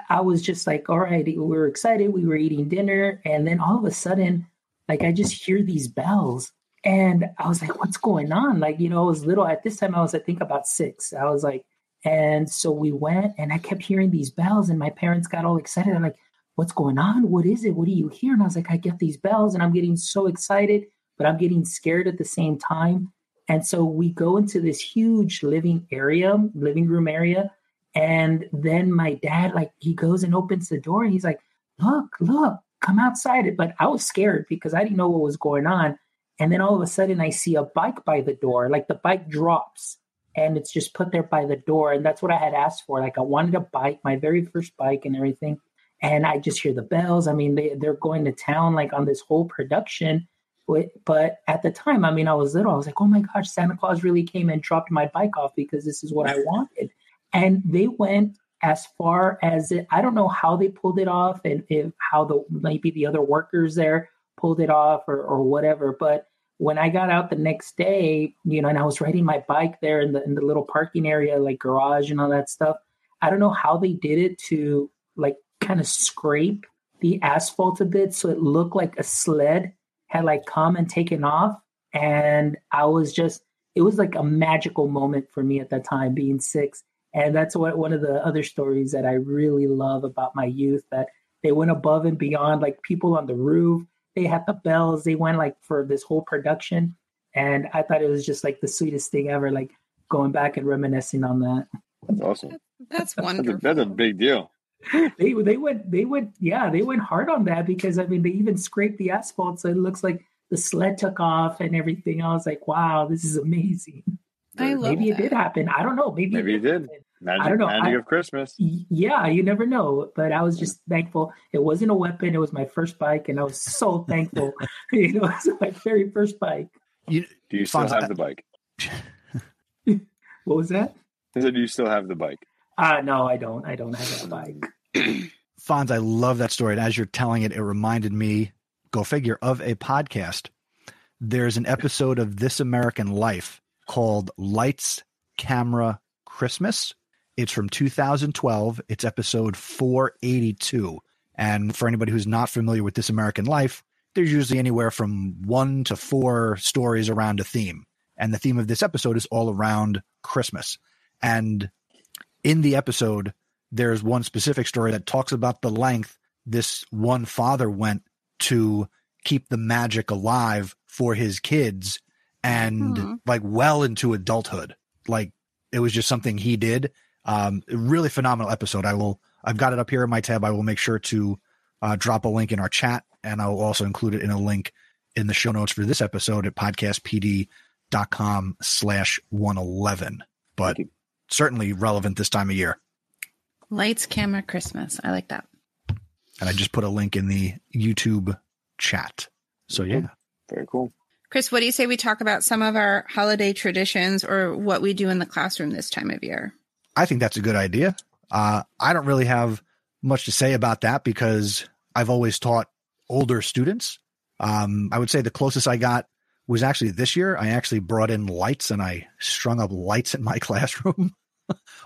I- was just like, all right, we were excited. We were eating dinner, and then all of a sudden, like I just hear these bells, and I was like, what's going on? Like, you know, I was little at this time. I was, I think, about six. I was like, and so we went, and I kept hearing these bells, and my parents got all excited. I'm like, what's going on? What is it? What do you hear? And I was like, I get these bells, and I'm getting so excited, but I'm getting scared at the same time. And so we go into this huge living area, living room area. And then my dad, like, he goes and opens the door and he's like, Look, look, come outside. But I was scared because I didn't know what was going on. And then all of a sudden, I see a bike by the door. Like, the bike drops and it's just put there by the door. And that's what I had asked for. Like, I wanted a bike, my very first bike and everything. And I just hear the bells. I mean, they, they're going to town, like, on this whole production. But, at the time, I mean, I was little. I was like, oh my gosh, Santa Claus really came and dropped my bike off because this is what I wanted. And they went as far as it, I don't know how they pulled it off and if how the maybe the other workers there pulled it off or, or whatever. But when I got out the next day, you know, and I was riding my bike there in the in the little parking area, like garage and all that stuff. I don't know how they did it to like kind of scrape the asphalt a bit so it looked like a sled had like come and taken off. And I was just, it was like a magical moment for me at that time, being six. And that's what one of the other stories that I really love about my youth that they went above and beyond, like people on the roof, they had the bells, they went like for this whole production. And I thought it was just like the sweetest thing ever, like going back and reminiscing on that. That's awesome. That's That's a, wonderful. that's a big deal. They they went they went yeah, they went hard on that because I mean they even scraped the asphalt so it looks like the sled took off and everything. I was like, wow, this is amazing. I love Maybe it did happen. I don't know. Maybe, Maybe it did. Magic, I don't know. magic I- of Christmas. Yeah, you never know. But I was just thankful. It wasn't a weapon. It was my first bike, and I was so thankful. you know, it was my very first bike. You, Do you still Fonz, have the bike? What was that? I said, do you still have the bike? Uh no, I don't. I don't have that bike. Fonz, I love that story. And as you're telling it, it reminded me, go figure, of a podcast. There's an episode of This American Life called Lights, Camera, Christmas. It's from 2012. It's episode 482. And for anybody who's not familiar with This American Life, there's usually anywhere from one to four stories around a theme. And the theme of this episode is all around Christmas. And in the episode, there's one specific story that talks about the length this one father went to keep the magic alive for his kids and Mhm. like well into adulthood. Like it was just something he did. Um, really phenomenal episode. I will, I've got it up here in my tab. I will make sure to uh, drop a link in our chat and I will also include it in a link in the show notes for this episode at podcastpd.com slash 111. But certainly relevant this time of year. Lights, camera, Christmas. I like that. And I just put a link in the YouTube chat. So yeah. Very cool. Chris, what do you say we talk about some of our holiday traditions or what we do in the classroom this time of year? I think that's a good idea. Uh, I don't really have much to say about that because I've always taught older students. Um, I would say the closest I got was actually this year. I actually brought in lights and I strung up lights in my classroom.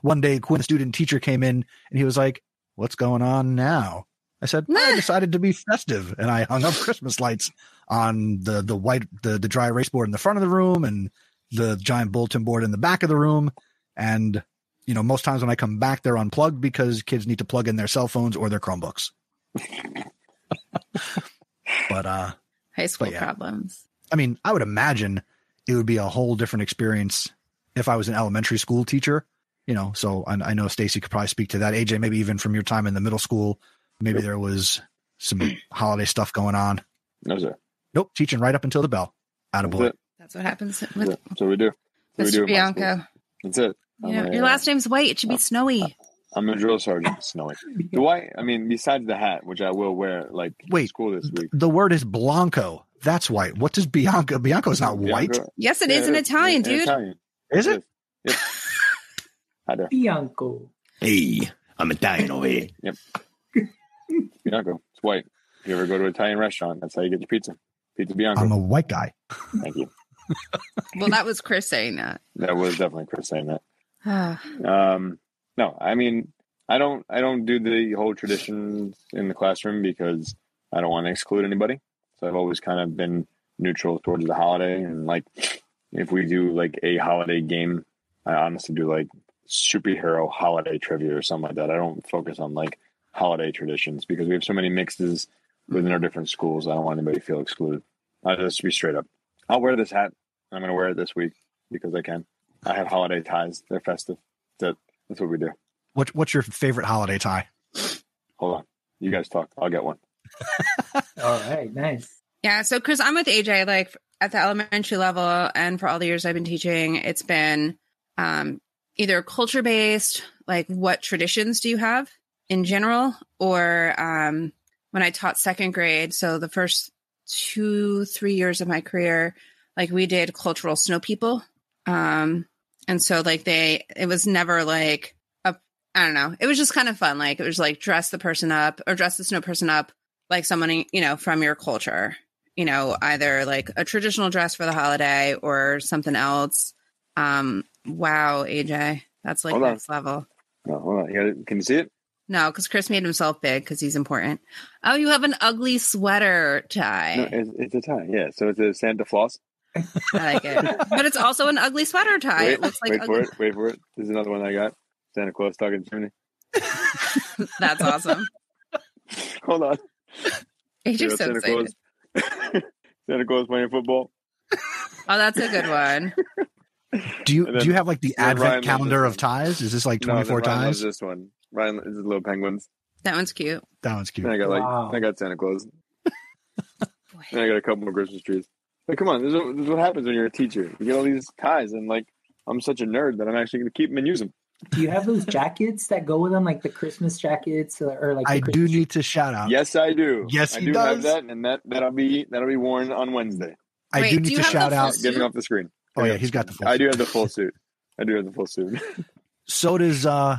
One day, a student teacher came in and he was like, What's going on now? I said, I decided to be festive and I hung up Christmas lights on the, the white, the, the dry erase board in the front of the room and the giant bulletin board in the back of the room. And you know, most times when I come back, they're unplugged because kids need to plug in their cell phones or their Chromebooks. but uh, High school yeah. problems. I mean, I would imagine it would be a whole different experience if I was an elementary school teacher. You know, so I, I know Stacy could probably speak to that. AJ, maybe even from your time in the middle school, maybe there was some holiday stuff going on. No, sir. Nope, teaching right up until the bell. Out of That's boy. That's what happens That's with it. That's what we do. That's what we do Mr. at my school. Bianco. That's it. You know, a, your last name's White. It should be Snowy. I'm a drill sergeant. Snowy. The white, I mean, besides the hat, which I will wear, like to Wait. school this week. The word is Blanco. That's white. What does Bianca? Bianco's not white. Yes, it Yeah, is in Italian, in dude. Italian. Is it? Yep. Hi there, Bianco. Hey, I'm Italian over here. Bianco. It's white. If you ever go to an Italian restaurant, that's how you get your pizza. Pizza Bianco. I'm a white guy. Thank you. Well, that was Chris saying that. That was definitely Chris saying that. Um, no, I mean, I don't, I don't do the whole traditions in the classroom because I don't want to exclude anybody. So I've always kind of been neutral towards the holiday, and like, if we do like a holiday game, I honestly do like superhero holiday trivia or something like that. I don't focus on like holiday traditions because we have so many mixes within our different schools. I don't want anybody to feel excluded. I'll just be straight up. I'll wear this hat. I'm going to wear it this week because I can. I have holiday ties. They're festive. That that's what we do. What, what's your favorite holiday tie? Hold on. You guys talk. I'll get one. All right, nice. Yeah, so Chris, I'm with AJ. Like at the elementary level, and for all the years I've been teaching, it's been um, either culture based, like what traditions do you have in general, or um, when I taught second grade, so the first two, three years of my career, like we did cultural snow people. Um, and so like they, it was never like a, I don't know, it was just kind of fun. Like it was like dress the person up or dress the snow person up like someone, you know, from your culture, you know, either like a traditional dress for the holiday or something else. Um, wow, AJ, that's like Hold on. next level. No, hold on. You got it. Can you see it? No, because Chris made himself big because he's important. Oh, you have an ugly sweater tie. No, it's, it's a tie. Yeah. So it's a Santa Claus. I like it, but it's also an ugly sweater tie. Wait, it looks like wait for ugly- it. Wait for it. This is another one I got. Santa Claus talking to me. That's awesome. Hold on. AJ's Yeah, so Santa excited. Claus. Santa Claus playing football. Oh, that's a good one. Do you then- do you have like the then Ryan advent calendar of ties? Is this like twenty four then Ryan loves ties? This one. Ryan this is little penguins. That one's cute. That one's cute. Then I got like Wow. I got Santa Claus. Then I got a couple more Christmas trees. But come on, this is, what, this is what happens when you're a teacher. You get all these ties, and like I'm such a nerd that I'm actually going to keep them and use them. Do you have those jackets that go with them, like the Christmas jackets, or, or like? the I do need to shout out. Yes, I do. Yes, I he do have that, and that that'll be that'll be worn on Wednesday. I Wait, do do need you to shout out. suit? Get me off the screen. Oh Get yeah, he's got the full. I do have the full suit. I do have the full suit. So does uh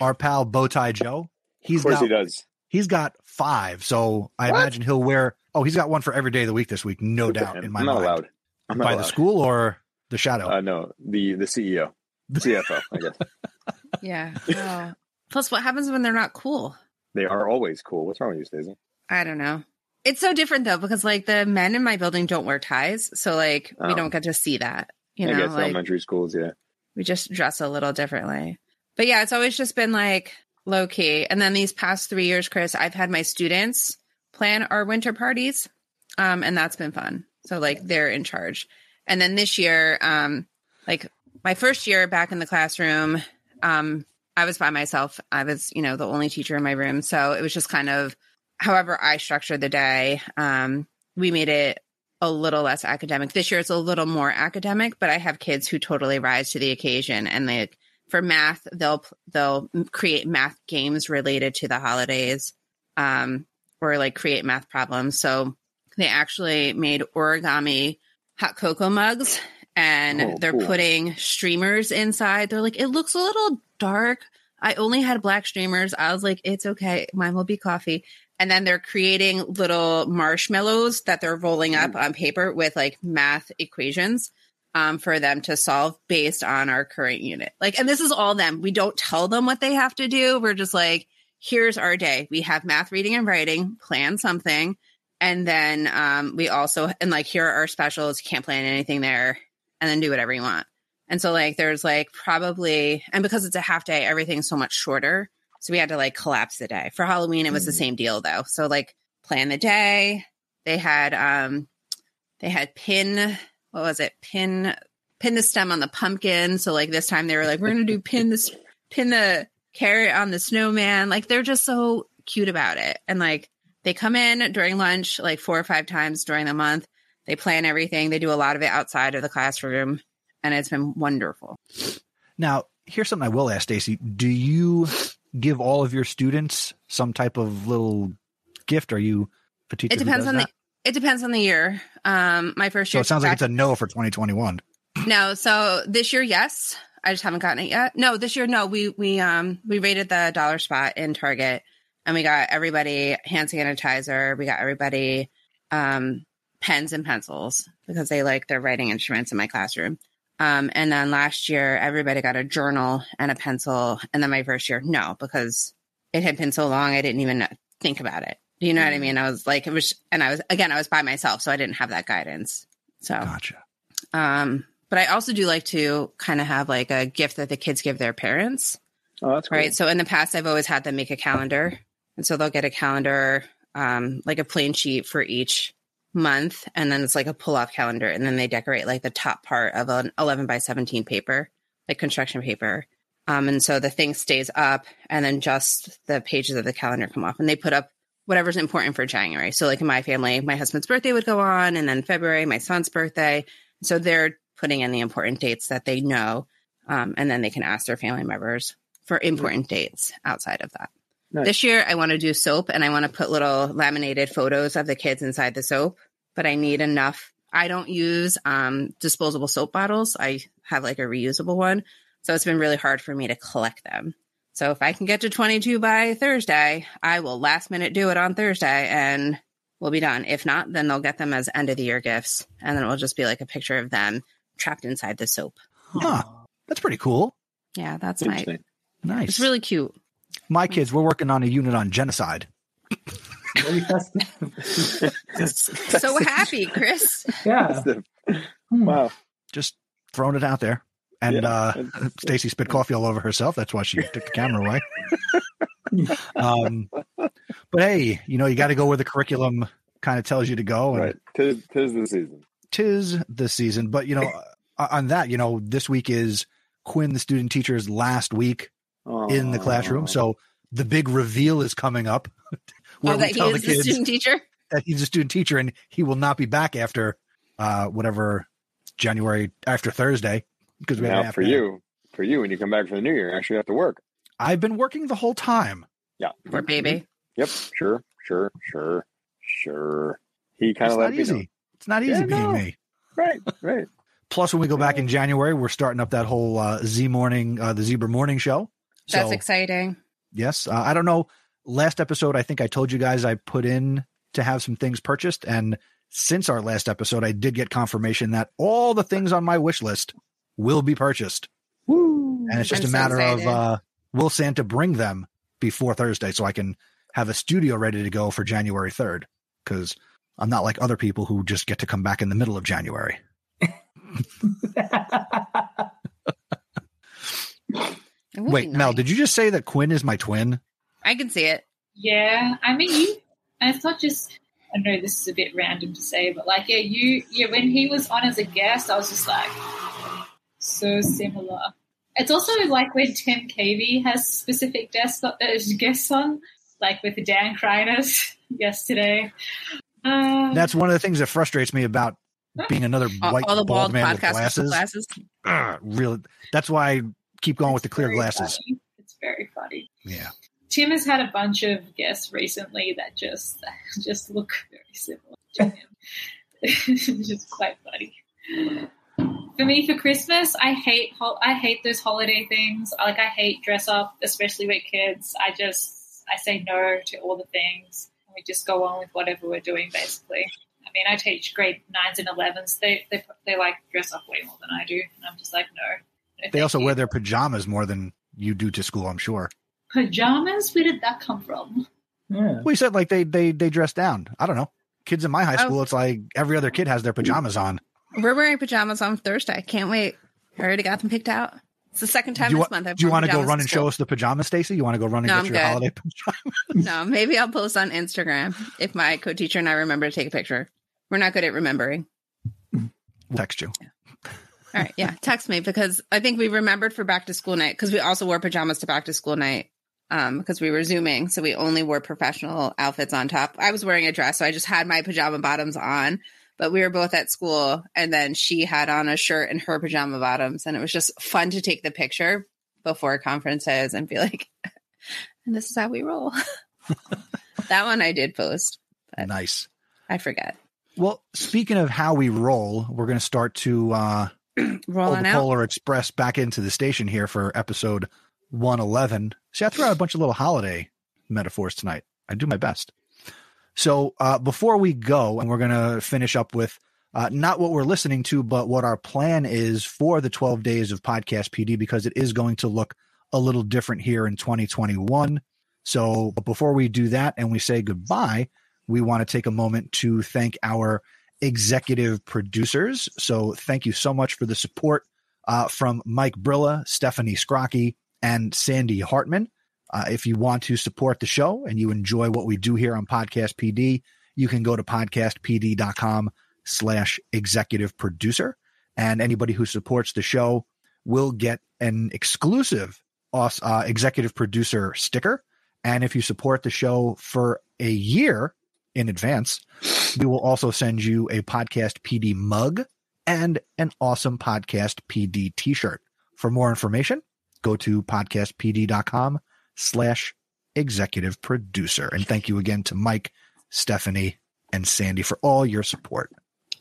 our pal Bowtie Joe. He's of course got he does. he's got five. So I What? imagine he'll wear. Oh, he's got one for every day of the week this week, no doubt in my I'm not mind. allowed. I'm not By allowed. the school or the shadow. Uh, no, the the CEO, CFO. I guess Yeah. Oh. Plus, what happens when they're not cool? they are always cool. What's wrong with you, Stacey? I don't know. It's so different though because like the men in my building don't wear ties, so like we Oh. don't get to see that. You I know, guess like elementary schools. Yeah. we just dress a little differently. But yeah, it's always just been like low key. And then these past three years, Chris, I've had my students plan our winter parties, um, and that's been fun. So like they're in charge. And then this year, um, like my first year back in the classroom, um, I was by myself. I was, you know, the only teacher in my room. So it was just kind of however I structured the day. Um, we made it a little less academic. This year it's a little more academic, but I have kids who totally rise to the occasion and they for math they'll they'll create math games related to the holidays um or like create math problems. So they actually made origami hot cocoa mugs and Oh, they're cool. putting streamers inside. They're like, it looks a little dark. I only had black streamers. I was like, it's okay. Mine will be coffee. And then they're creating little marshmallows that they're rolling up on paper with like math equations um, for them to solve based on our current unit. Like, and this is all them. We don't tell them what they have to do. We're just like, here's our day. We have math, reading, and writing. Plan something. And then um, we also, and like, here are our specials. You can't plan anything there. And then do whatever you want. And so, like, there's like probably, and because it's a half day, everything's so much shorter. So we had to like collapse the day. For Halloween, it was the same deal though. So, like, plan the day. They had, um, they had pin, what was it? Pin, pin the stem on the pumpkin. So, like, this time they were like, we're going to do pin this, pin the carrot on the snowman. Like, they're just so cute about it. And like, they come in during lunch like four or five times during the month. They plan everything. They do a lot of it outside of the classroom, and it's been wonderful. Now, here's something I will ask Stacy. Do you give all of your students some type of little gift? Are you a teacher? It depends on that? the. It depends on the year. Um, my first year. So it sounds like it's a no for 2021. no. So this year, yes. I just haven't gotten it yet. No, this year, no. We we um we rated the dollar spot in Target, and we got everybody hand sanitizer. We got everybody um pens and pencils because they like their writing instruments in my classroom. Um, and then last year, everybody got a journal and a pencil. And then my first year, no, because it had been so long, I didn't even think about it. Do you know what I mean? I was like, it was, and I was, again, I was by myself, so I didn't have that guidance. So, Gotcha. um, but I also do like to kind of have like a gift that the kids give their parents. Oh, that's cool. Right. So in the past, I've always had them make a calendar. And so they'll get a calendar, um, like a plain sheet for each month. And then it's like a pull off calendar. And then they decorate like the top part of an 11 by 17 paper, like construction paper. Um, and so the thing stays up and then just the pages of the calendar come off and they put up whatever's important for January. So like in my family, my husband's birthday would go on and then February, my son's birthday. So they're putting in the important dates that they know. Um, and then they can ask their family members for important dates outside of that. Nice. This year, I want to do soap and I want to put little laminated photos of the kids inside the soap, but I need enough. I don't use um, disposable soap bottles. I have like a reusable one. So it's been really hard for me to collect them. So if I can get to 22 by Thursday, I will last minute do it on Thursday and we'll be done. If not, then they'll get them as end of the year gifts. And then it will just be like a picture of them trapped inside the soap. Huh. That's pretty cool. Yeah, that's my, Nice. it's really cute. My kids, we're working on a unit on genocide. So happy, Chris. yeah. Hmm. wow. Just throwing it out there. And Yeah. uh, Stacy spit coffee all over herself. That's why she took the camera away. um, but hey, you know, you got to go where the curriculum kind of tells you to go. And Right. Tis, tis the season. Tis the season. But, you know, uh, on that, you know, this week is Quinn, the student teacher's last week in the classroom. So the big reveal is coming up where oh, that he tell the is the kids student teacher. that he's a student teacher and he will not be back after uh, whatever January after Thursday because we had now half for day. you, for you, when you come back for the new year, you actually have to work. I've been working the whole time. Yeah. Poor baby. Yep. Sure. Sure. Sure. Sure. He kind of let not me know. easy. It's not easy Yeah, being no. me. Right. Right. Plus, when we go back in January, we're starting up that whole uh, Z morning, uh, the Zebra morning show. That's exciting. yes, uh, I don't know. Last episode, I think I told you guys I put in to have some things purchased, and since our last episode, I did get confirmation that all the things on my wish list will be purchased, Woo. and it's just I'm a so matter of uh, will Santa bring them before Thursday so I can have a studio ready to go for January third because I'm not like other people who just get to come back in the middle of January. Wait, be Mel, did you just say that Quinn is my twin? I can see it. Yeah, I mean, you. And it's not just. I know this is a bit random to say, but like, yeah, you. Yeah, when he was on as a guest, I was just like, so similar. It's also like when Tim Cavey has specific guests uh, guests on, like with Dan Kreiners yesterday. Uh, That's one of the things that frustrates me about being another white all bald bald man with glasses. glasses. Ugh, really, that's why I keep going with the clear glasses. funny. It's very funny. Yeah. Tim has had a bunch of guests recently that just just look very similar to him. it's just quite funny. For me, for Christmas, I hate hol- I hate those holiday things. Like I hate dress up, especially with kids. I just I say no to all the things. And We just go on with whatever we're doing, basically. I mean, I teach grade nines and elevens. They they they like dress up way more than I do, and I'm just like no. no They also you. wear their pajamas more than you do to school, I'm sure. pajamas. Where did that come from? Yeah. We said like they they they dress down. I don't know. Kids in my high Oh. school, it's like every other kid has their pajamas on. We're wearing pajamas on Thursday. Can't wait. I already got them picked out. It's the second time you, this month. I've do you want to go run and show us the pajamas, Stacy? You want to go run and No, get I'm your good. holiday pajamas? No, maybe I'll post on Instagram if my co-teacher and I remember to take a picture. We're not good at remembering. Text you. All right, yeah, text me because I think we remembered for back to school night because we also wore pajamas to back to school night um because we were zooming, so we only wore professional outfits on top. I was wearing a dress, so I just had my pajama bottoms on. But we were both at school, and then she had on a shirt and her pajama bottoms, and it was just fun to take the picture before conferences and be like, "And this is how we roll." that one I did post. Nice. I forget. Well, speaking of how we roll, we're going to start to uh, Rolling the. Polar Express back into the station here for episode 111. See, I threw out a bunch of little holiday metaphors tonight. I do my best. So uh, before we go, and we're going to finish up with uh, not what we're listening to, but what our plan is for the 12 days of Podcast PD, because it is going to look a little different here in 2021. So before we do that and we say goodbye, we want to take a moment to thank our executive producers. So thank you so much for the support uh, from Mike Brilla, Stephanie Scrocky, and Sandy Hartman. Uh, if you want to support the show and you enjoy what we do here on Podcast PD, you can go to podcastpd.com slash executive producer. And anybody who supports the show will get an exclusive uh, executive producer sticker. And if you support the show for a year in advance, we will also send you a podcast PD mug and an awesome podcast PD t-shirt. For more information, go to podcastpd.com slash executive producer. And thank you again to Mike, Stephanie, and Sandy for all your support.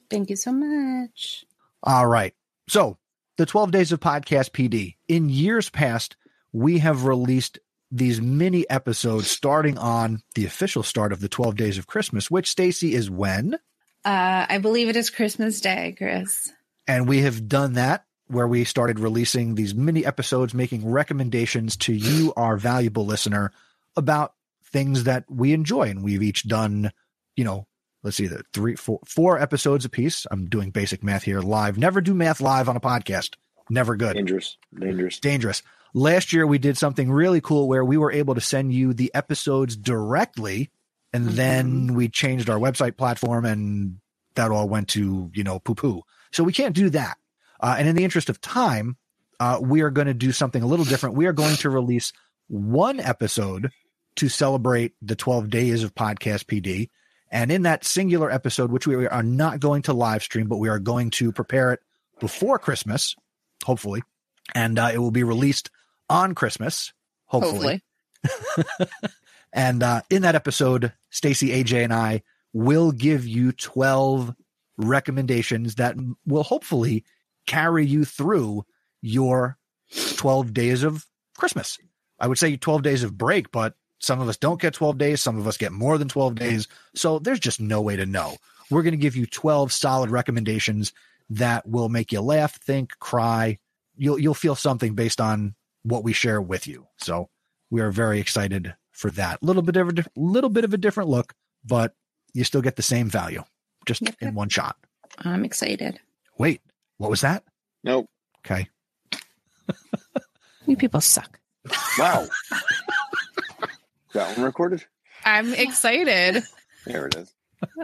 Thank you so much. All right. So the 12 days of podcast PD. In years past, we have released these mini episodes starting on the official start of the 12 days of Christmas, which Stacy is when? Uh, I believe it is Christmas Day, Chris. And we have done that where we started releasing these mini episodes, making recommendations to you, our valuable listener, about things that we enjoy. And we've each done, you know, let's see, the three, four, four episodes apiece. I'm doing basic math here live. Never do math live on a podcast. Never good. Dangerous. Dangerous. Dangerous. Last year we did something really cool where we were able to send you the episodes directly, and mm-hmm. then we changed our website platform, and that all went to you know poo poo. So we can't do that. Uh, and in the interest of time, uh, we are going to do something a little different. We are going to release one episode to celebrate the 12 days of podcast PD. And in that singular episode, which we are not going to live stream, but we are going to prepare it before Christmas, hopefully, and uh, it will be released on Christmas, hopefully. Hopefully. And uh, in that episode, Stacy, AJ, and I will give you 12 recommendations that will hopefully carry you through your 12 days of Christmas. I would say 12 days of break, but some of us don't get 12 days. Some of us get more than 12 days. So there's just no way to know. We're going to give you 12 solid recommendations that will make you laugh, think, cry. You'll, you'll feel something based on what we share with you. So we are very excited for that. A little bit of a little bit of a different look, but you still get the same value just Yep, in one shot. I'm excited. Wait, what was that? Nope. Okay. You people suck. Wow. that one recorded? I'm excited. There it is.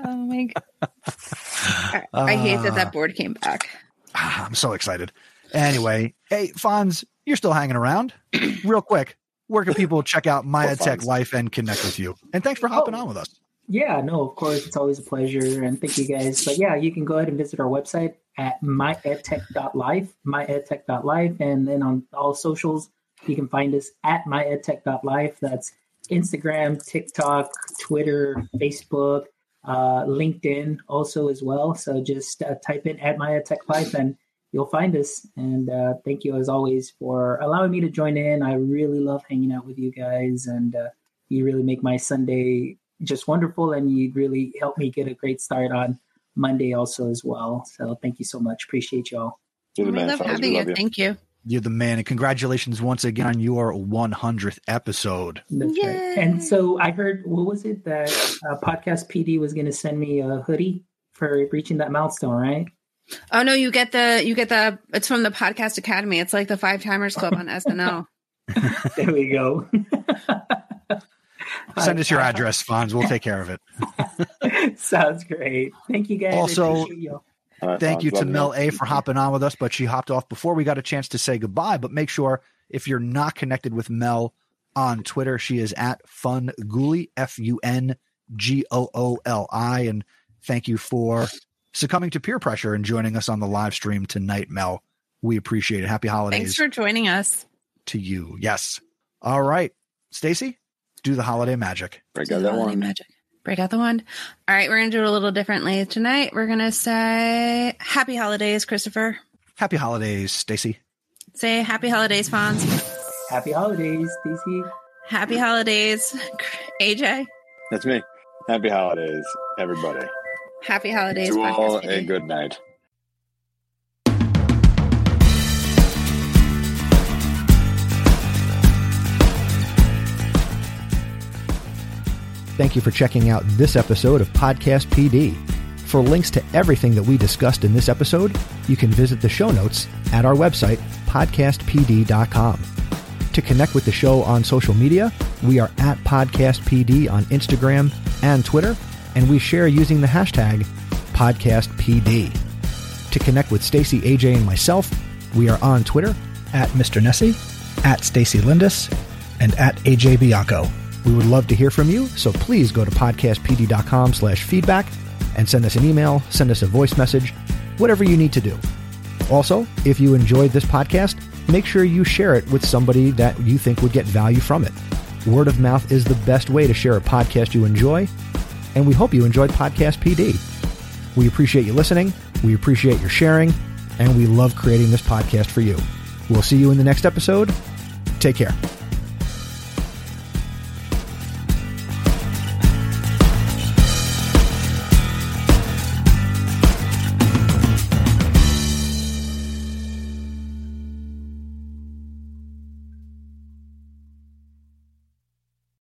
Oh my god. I, I hate that that board came back. Ah, I'm so excited. Anyway, hey, Fonz, you're still hanging around. Real quick, where can people check out My EdTech Life and connect with you? And thanks for hopping Oh. on with us. Yeah, no, of course, it's always a pleasure, and thank you guys. But yeah, you can go ahead and visit our website at myedtech.life, myedtech.life, and then on all socials, you can find us at myedtech.life. That's Instagram, TikTok, Twitter, Facebook, uh, LinkedIn, also as well. So just uh, type in at myedtech.life and you'll find us. And uh, thank you as always for allowing me to join in. I really love hanging out with you guys, and uh, you really make my Sunday just wonderful, and you really helped me get a great start on Monday also as well. So thank you so much. Appreciate y'all. You're the we man, love Fonz. We having you. you. Thank you. You're the man, and congratulations once again on your 100th episode. That's right. Yay. And so I heard, what was it that uh, Podcast PD was going to send me a hoodie for reaching that milestone, right? Oh no, you get the you get the it's from the Podcast Academy. It's like the Five Timers Club on SNL. There we go. Send us your uh, address, Fonz. We'll take care of it. Sounds great. Thank you guys. Also- y'all. Thank Fonz, you to Mel A for hopping on with us, but she hopped off before we got a chance to say goodbye. But make sure if you're not connected with Mel on Twitter, she is at Fun Gooli, F U N G O O L I. And thank you for succumbing to peer pressure and joining us on the live stream tonight, Mel. We appreciate it. Happy holidays Thanks for joining us. to you. Yes. All right. Stacy, do the holiday magic. Break out that Holiday one. Magic. Break out the wand. All right, we're gonna do it a little differently tonight. We're gonna say Happy Holidays, Christopher. Happy holidays, Stacy. Say Happy Holidays, Fonz. Happy holidays, DC. Happy Holidays, AJ. That's me. Happy holidays, everybody. Happy Holidays, to all Podcast a good night. Thank you for checking out this episode of Podcast PD. For links to everything that we discussed in this episode, you can visit the show notes at our website, podcastpd.com. To connect with the show on social media, we are at podcastpd on Instagram and Twitter, and we share using the hashtag podcastpd. To connect with Stacy, AJ, and myself, we are on Twitter at Mr. Nesi, at Stacy Lindis, and at AJ Bianco. We would love to hear from you, so please go to podcastpd.com slash feedback and send us an email, send us a voice message, whatever you need to do. Also, if you enjoyed this podcast, make sure you share it with somebody that you think would get value from it. Word of mouth is the best way to share a podcast you enjoy, and we hope you enjoyed Podcast PD. We appreciate you listening, we appreciate your sharing, and we love creating this podcast for you. We'll see you in the next episode. Take care.